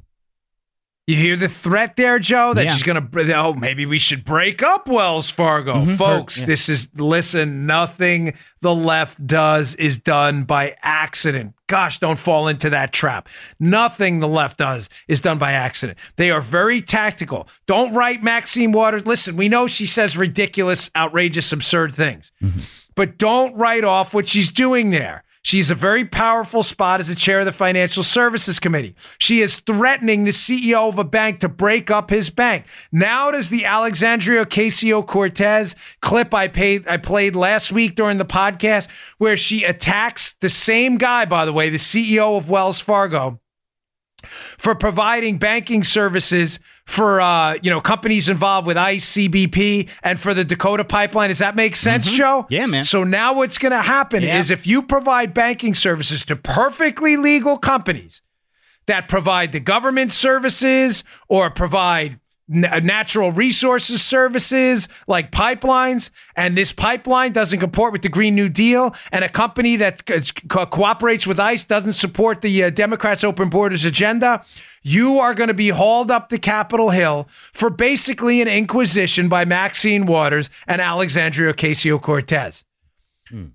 You hear the threat there, Joe? That Yeah. she's going to, oh, maybe we should break up Wells Fargo. Mm-hmm. Folks, this is, listen, nothing the left does is done by accident. Gosh, don't fall into that trap. Nothing the left does is done by accident. They are very tactical. Don't write Maxine Waters. Listen, we know she says ridiculous, outrageous, absurd things, mm-hmm. But don't write off what she's doing there. She's a very powerful spot as the chair of the Financial Services Committee. She is threatening the CEO of a bank to break up his bank. Now does the Alexandria Ocasio Cortez clip I paid I played last week during the podcast where she attacks the same guy, by the way, the CEO of Wells Fargo for providing banking services for uh, you know companies involved with ICE, CBP, and for the Dakota pipeline. Does that make sense, Joe? Yeah, man. So now what's going to happen Yeah. is if you provide banking services to perfectly legal companies that provide the government services or provide natural resources services like pipelines, and this pipeline doesn't comport with the Green New Deal, and a company that co- cooperates with ICE doesn't support the uh, Democrats' open borders agenda, you are going to be hauled up to Capitol Hill for basically an inquisition by Maxine Waters and Alexandria Ocasio Cortez.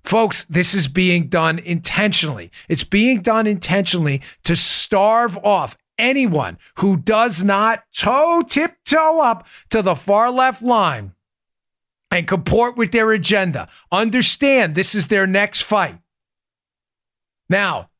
Folks, this is being done intentionally. It's being done intentionally to starve off anyone who does not toe tiptoe up to the far left line and comport with their agenda, understand this is their next fight. Now,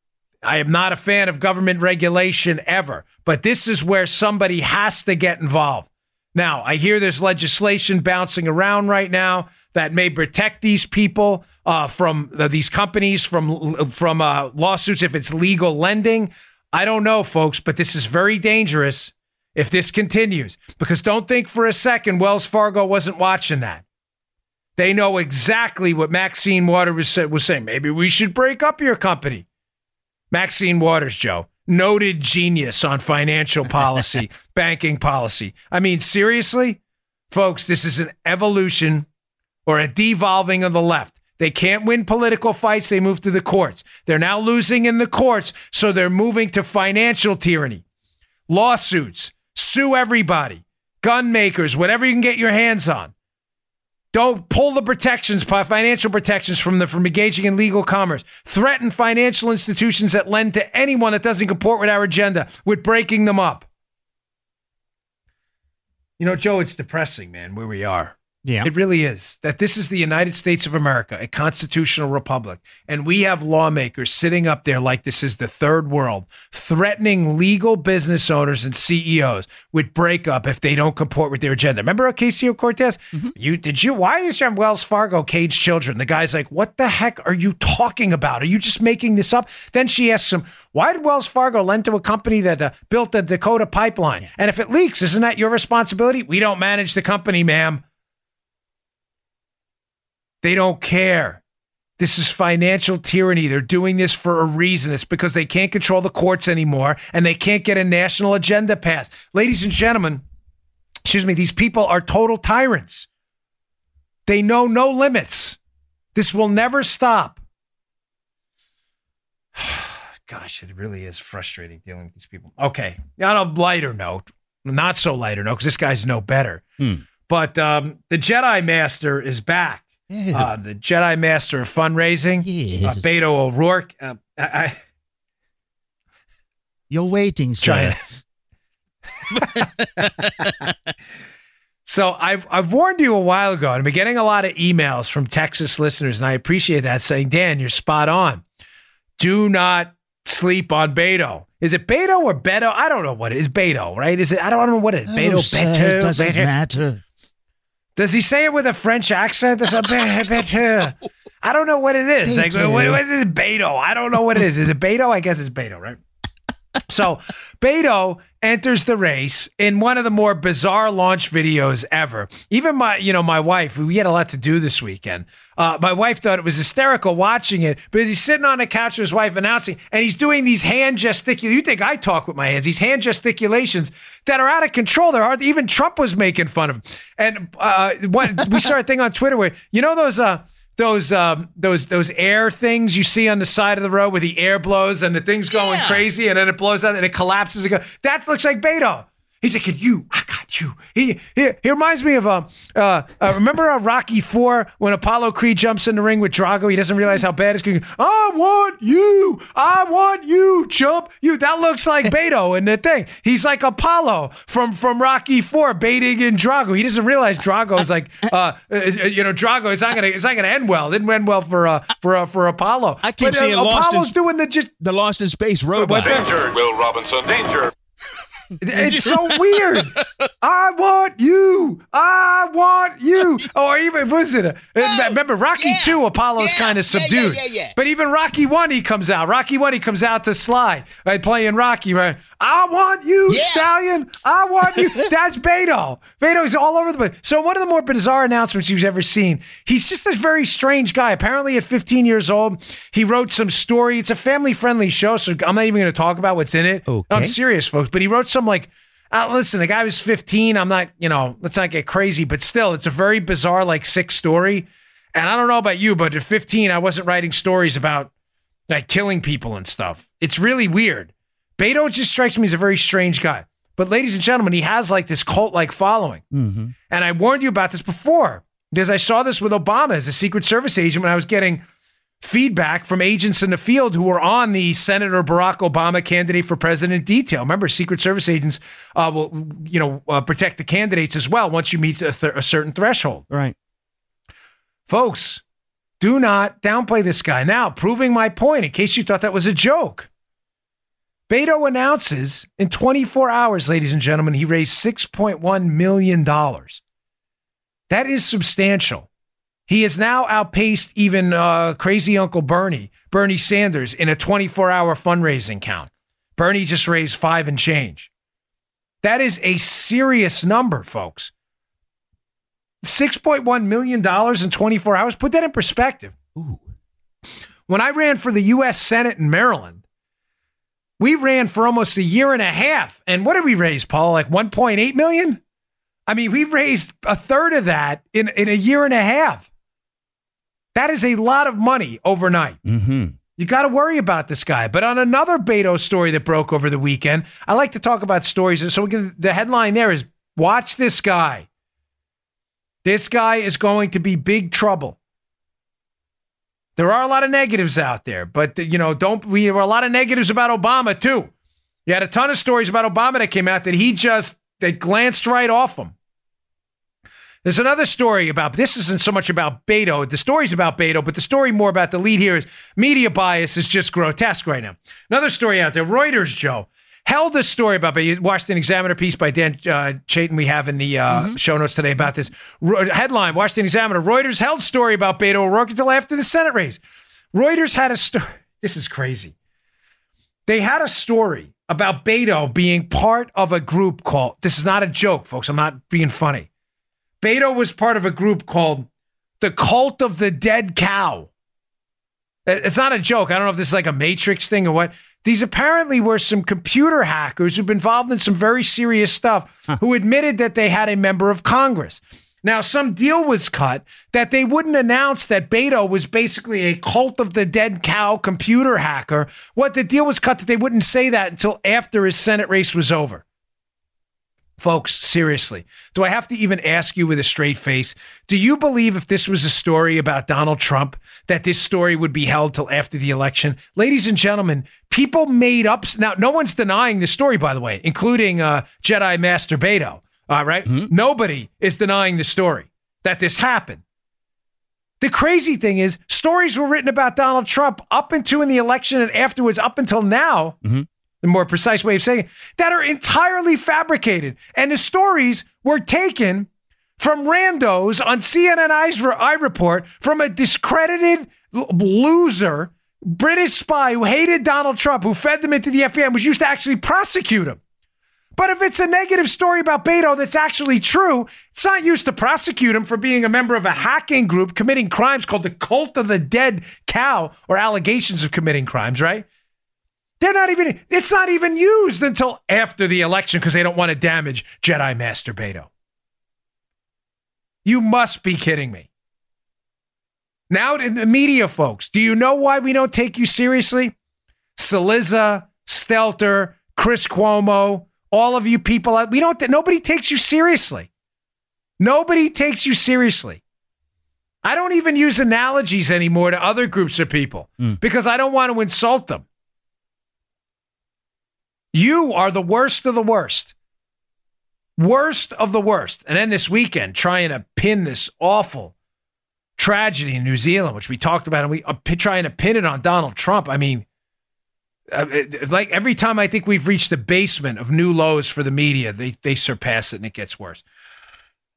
I am not a fan of government regulation ever, but this is where somebody has to get involved. Now, I hear there's legislation bouncing around right now that may protect these people uh, from uh, these companies from from uh, lawsuits if it's legal lending. I don't know, folks, but this is very dangerous if this continues. Because don't think for a second Wells Fargo wasn't watching that. They know exactly what Maxine Waters was saying. Maybe we should break up your company. Maxine Waters, Joe, noted genius on financial policy, banking policy. I mean, seriously, folks, this is an evolution or a devolving of the left. They can't win political fights. They move to the courts. They're now losing in the courts, so they're moving to financial tyranny, lawsuits, sue everybody, gun makers, whatever you can get your hands on. Don't pull the protections, financial protections from the from engaging in legal commerce. Threaten financial institutions that lend to anyone that doesn't comport with our agenda with breaking them up. You know, Joe, it's depressing, man, where we are. Yeah. It really is. That this is the United States of America, a constitutional republic. And we have lawmakers sitting up there like this is the third world, threatening legal business owners and CEOs with breakup if they don't comport with their agenda. Remember Ocasio Cortez? Mm-hmm. You did you why is your Wells Fargo cage children? The guy's like, What the heck are you talking about? Are you just making this up? Then she asks him, Why did Wells Fargo lend to a company that uh, built the Dakota pipeline? Yeah. And if it leaks, isn't that your responsibility? We don't manage the company, ma'am. They don't care. This is financial tyranny. They're doing this for a reason. It's because they can't control the courts anymore and they can't get a national agenda passed. Ladies and gentlemen, excuse me, these people are total tyrants. They know no limits. This will never stop. Gosh, it really is frustrating dealing with these people. Okay, on a lighter note, not so lighter note, because this guy's no better. Hmm. But um, the Jedi Master is back uh, the Jedi Master of Fundraising, yes. uh, Beto O'Rourke. Uh, I, I, You're waiting, sir. so I've I've warned you a while ago, and I've been getting a lot of emails from Texas listeners, and I appreciate that, saying, Dan, you're spot on. Do not sleep on Beto. Is it Beto or Beto? I don't know what it is. Beto, right? Is it? I don't I don't know what it is. Beto, oh, Beto, doesn't Beto. matter. Does he say it with a French accent? There's a better. I don't know what it is. Like, what, what is this Beto? I don't know what it is. Is it Beto? I guess it's Beto, right? So Beto enters the race in one of the more bizarre launch videos ever. Even my, you know, my wife, we had a lot to do this weekend. Uh, my wife thought it was hysterical watching it because he's sitting on the couch with his wife announcing, and he's doing these hand gesticulations. You think I talk with my hands? These hand gesticulations that are out of control. They're hard. Even Trump was making fun of him. And uh, we saw a thing on Twitter where you know those. Uh, those um, those those air things you see on the side of the road where the air blows and the thing's going yeah. crazy and then it blows out and it collapses and goes. That looks like Beto. He's like, "Can you, I got you. He, he, he reminds me of, uh, uh, uh remember uh, Rocky Four when Apollo Creed jumps in the ring with Drago? He doesn't realize how bad it's going. I want you. I want you, chump. You. That looks like Beto in the thing. He's like Apollo from, from Rocky Four, baiting in Drago. He doesn't realize Drago's like, uh, uh, you know, Drago. It's not gonna, it's not gonna end well. It didn't end well for, uh, for, uh, for Apollo. I keep but, seeing uh, Apollo's in, doing the just the Lost in Space robot. Danger, Will Robinson. Danger. It's so weird. I want you. I want you. Or even was it? A, oh, remember Rocky yeah, Two? Apollo's yeah, kind of subdued. Yeah, yeah, But even Rocky One, he comes out. Rocky One, he comes out to Sly, right? Playing Rocky, right? I want you, Stallion. I want you. That's Beto. Beto's all over the place. So one of the more bizarre announcements you've ever seen. He's just a very strange guy. Apparently, at 15 years old, he wrote some story. It's a family-friendly show, so I'm not even going to talk about what's in it. Okay. I'm serious, folks. But he wrote some like uh, listen, the guy was 15. I'm not, you know, let's not get crazy, but still, it's a very bizarre, like, sick story. And I don't know about you, but at 15, I wasn't writing stories about like killing people and stuff. It's really weird. Beto just strikes me as a very strange guy. But, ladies and gentlemen, he has like this cult like following. Mm-hmm. And I warned you about this before because I saw this with Obama as a Secret Service agent when I was getting feedback from agents in the field who were on the Senator Barack Obama candidate for president detail. Remember, Secret Service agents uh, will, you know, uh, protect the candidates as well once you meet a, th- a certain threshold. Right. Folks, do not downplay this guy. Now, proving my point, in case you thought that was a joke. Beto announces in 24 hours, ladies and gentlemen, he raised $6.1 million. That is substantial. He has now outpaced even uh, crazy Uncle Bernie, Bernie Sanders, in a 24 hour fundraising count. Bernie just raised five and change. That is a serious number, folks. $6.1 million in 24 hours. Put that in perspective. Ooh. When I ran for the U.S. Senate in Maryland, we ran for almost a year and a half. And what did we raise, Paul? Like 1.8 million? I mean, we've raised a third of that in, in a year and a half. That is a lot of money overnight. Mm-hmm. You got to worry about this guy. But on another Beto story that broke over the weekend, I like to talk about stories. And so can, the headline there is Watch this guy. This guy is going to be big trouble. There are a lot of negatives out there, but you know, don't we have a lot of negatives about Obama too. You had a ton of stories about Obama that came out that he just that glanced right off him. There's another story about this isn't so much about Beto. The story's about Beto, but the story more about the lead here is media bias is just grotesque right now. Another story out there, Reuters, Joe, held a story about the Washington Examiner piece by Dan uh, Chaitin we have in the uh, mm-hmm. show notes today about this. headline, Washington Examiner, Reuters held story about Beto O'Rourke until after the Senate race. Reuters had a story. This is crazy. They had a story about Beto being part of a group called, this is not a joke, folks. I'm not being funny. Beto was part of a group called the Cult of the Dead Cow. It's not a joke. I don't know if this is like a Matrix thing or what. These apparently were some computer hackers who've been involved in some very serious stuff huh. who admitted that they had a member of Congress. Now, some deal was cut that they wouldn't announce that Beto was basically a cult of the dead cow computer hacker. What the deal was cut that they wouldn't say that until after his Senate race was over. Folks, seriously, do I have to even ask you with a straight face? Do you believe if this was a story about Donald Trump, that this story would be held till after the election? Ladies and gentlemen, people made up. Now, no one's denying the story, by the way, including uh, Jedi Master Beto. All right? mm-hmm. Nobody is denying the story that this happened. The crazy thing is, stories were written about Donald Trump up into in the election and afterwards, up until now. Mm-hmm the more precise way of saying it, that are entirely fabricated. And the stories were taken from randos on CNN iReport from a discredited loser, British spy who hated Donald Trump, who fed them into the FBI and was used to actually prosecute him. But if it's a negative story about Beto that's actually true, it's not used to prosecute him for being a member of a hacking group committing crimes called the Cult of the Dead Cow or allegations of committing crimes, right? They're not even, it's not even used until after the election because they don't want to damage Jedi Master Beto. You must be kidding me. Now, in the media, folks, do you know why we don't take you seriously? Cillizza, Stelter, Chris Cuomo, all of you people, we don't, nobody takes you seriously. Nobody takes you seriously. I don't even use analogies anymore to other groups of people mm. because I don't want to insult them. You are the worst of the worst. Worst of the worst. And then this weekend, trying to pin this awful tragedy in New Zealand, which we talked about, and we uh, trying to pin it on Donald Trump. I mean, uh, like every time I think we've reached the basement of new lows for the media, they they surpass it and it gets worse.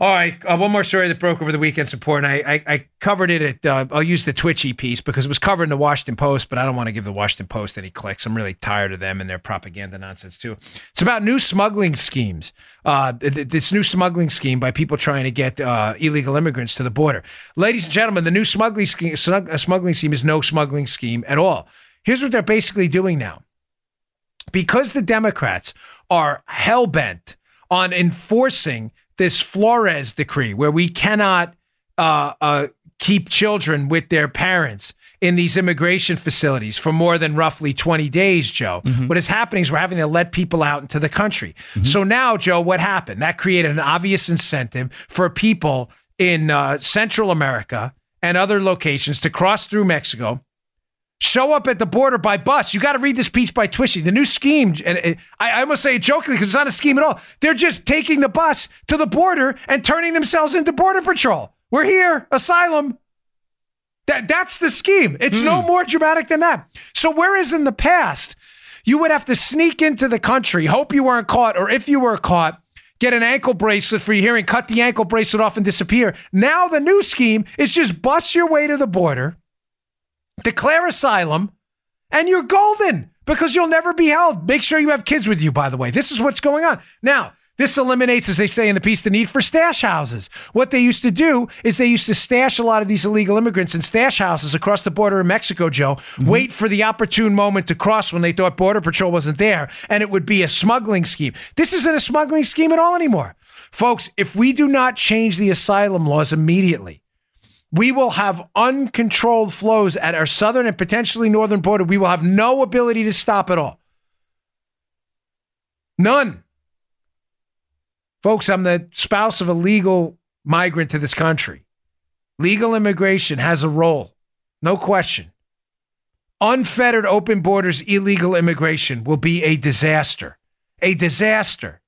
All right, uh, one more story that broke over the weekend. Support, and I, I, I covered it at. Uh, I'll use the Twitchy piece because it was covered in the Washington Post, but I don't want to give the Washington Post any clicks. I'm really tired of them and their propaganda nonsense too. It's about new smuggling schemes. Uh, th- this new smuggling scheme by people trying to get uh, illegal immigrants to the border. Ladies and gentlemen, the new smuggling scheme, smuggling scheme is no smuggling scheme at all. Here's what they're basically doing now, because the Democrats are hell bent on enforcing this Flores decree where we cannot uh, uh, keep children with their parents in these immigration facilities for more than roughly 20 days, Joe. Mm-hmm. What is happening is we're having to let people out into the country. Mm-hmm. So now, Joe, what happened? That created an obvious incentive for people in uh, Central America and other locations to cross through Mexico show up at the border by bus. You got to read this speech by Twitchy. The new scheme, and it, I, I almost say it jokingly because it's not a scheme at all. They're just taking the bus to the border and turning themselves into border patrol. We're here, asylum. That that's the scheme. It's no hmm. more dramatic than that. So whereas in the past you would have to sneak into the country, hope you weren't caught, or if you were caught, get an ankle bracelet for your hearing, cut the ankle bracelet off and disappear. Now the new scheme is just bust your way to the border, declare asylum, and you're golden because you'll never be held. Make sure you have kids with you, by the way. This is what's going on. Now, this eliminates, as they say in the piece, the need for stash houses. What they used to do is they used to stash a lot of these illegal immigrants in stash houses across the border in Mexico, Joe, mm-hmm. wait for the opportune moment to cross when they thought Border Patrol wasn't there, and it would be a smuggling scheme. This isn't a smuggling scheme at all anymore. Folks, if we do not change the asylum laws immediately, we will have uncontrolled flows at our southern and potentially northern border. We will have no ability to stop at all. None. Folks, I'm the spouse of a legal migrant to this country. Legal immigration has a role, no question. Unfettered open borders, illegal immigration will be a disaster. A disaster.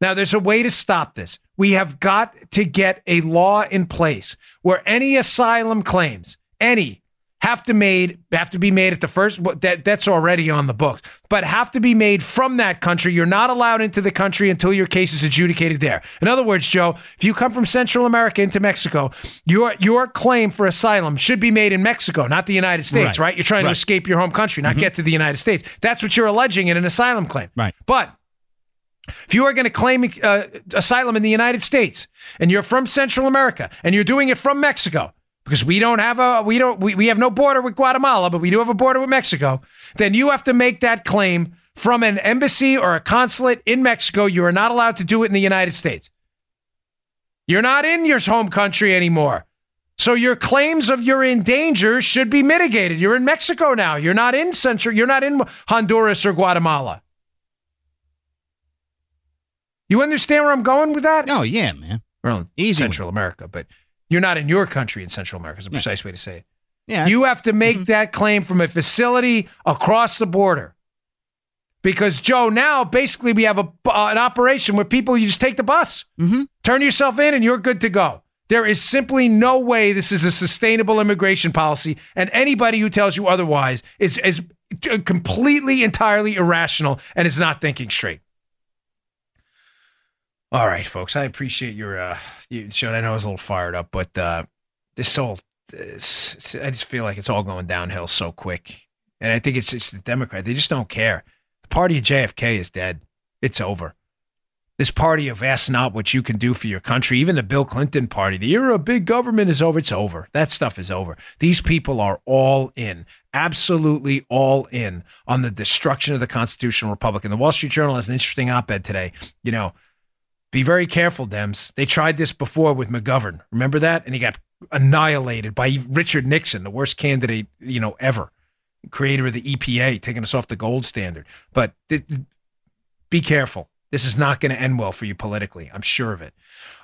Now, there's a way to stop this. We have got to get a law in place where any asylum claims, any, have to made have to be made at the first that that's already on the books, but have to be made from that country. You're not allowed into the country until your case is adjudicated there. In other words, Joe, if you come from Central America into Mexico, your your claim for asylum should be made in Mexico, not the United States, right? Right. You're trying to escape your home country, not mm-hmm. get to the United States. That's what you're alleging in an asylum claim. Right. But if you are going to claim uh, asylum in the United States and you're from Central America and you're doing it from Mexico, because we don't have a we don't we, we have no border with Guatemala, but we do have a border with Mexico, then you have to make that claim from an embassy or a consulate in Mexico. You are not allowed to do it in the United States. You're not in your home country anymore. So your claims of you're in danger should be mitigated. You're in Mexico now. You're not in Central, you're not in Honduras or Guatemala. You understand where I'm going with that? Oh yeah, man. Well, Easy. Central America, but you're not in your country in Central America is a precise way to say it. Yeah. You have to Mm-hmm. make that claim from a facility across the border. Because Joe, now basically we have a uh, an operation where people you just take the bus, Mm-hmm. turn yourself in, and you're good to go. There is simply no way this is a sustainable immigration policy, and anybody who tells you otherwise is is completely entirely irrational and is not thinking straight. All right, folks. I appreciate your uh you Sean. I know I was a little fired up, but uh this whole this, I just feel like it's all going downhill so quick. And I think it's just the Democrat. They just don't care. The party of JFK is dead. It's over. This party of ask not what you can do for your country, even the Bill Clinton party, the era of big government is over. It's over. That stuff is over. These people are all in, absolutely all in on the destruction of the constitutional republic. And the Wall Street Journal has an interesting op ed today. You know, be very careful, Dems. They tried this before with McGovern. Remember that? And he got annihilated by Richard Nixon, the worst candidate, you know, ever. Creator of the EPA, taking us off the gold standard. But th- th- be careful. This is not going to end well for you politically. I'm sure of it.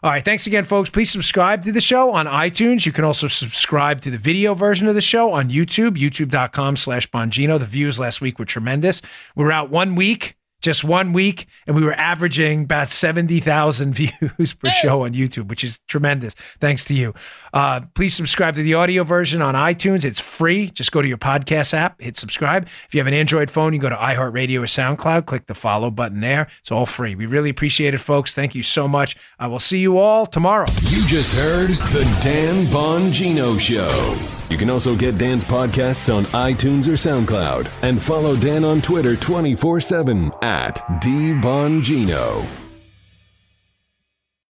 All right. Thanks again, folks. Please subscribe to the show on iTunes. You can also subscribe to the video version of the show on YouTube, youtube.com slash Bongino. The views last week were tremendous. We're out one week, just one week, and we were averaging about 70,000 views per show on YouTube, which is tremendous. Thanks to you. Uh, please subscribe to the audio version on iTunes. It's free. Just go to your podcast app, hit subscribe. If you have an Android phone, you go to iHeartRadio or SoundCloud, click the follow button there. It's all free. We really appreciate it, folks. Thank you so much. I will see you all tomorrow. You just heard the Dan Bongino Show. You can also get Dan's podcasts on iTunes or SoundCloud and follow Dan on Twitter 24 7 at DBongino.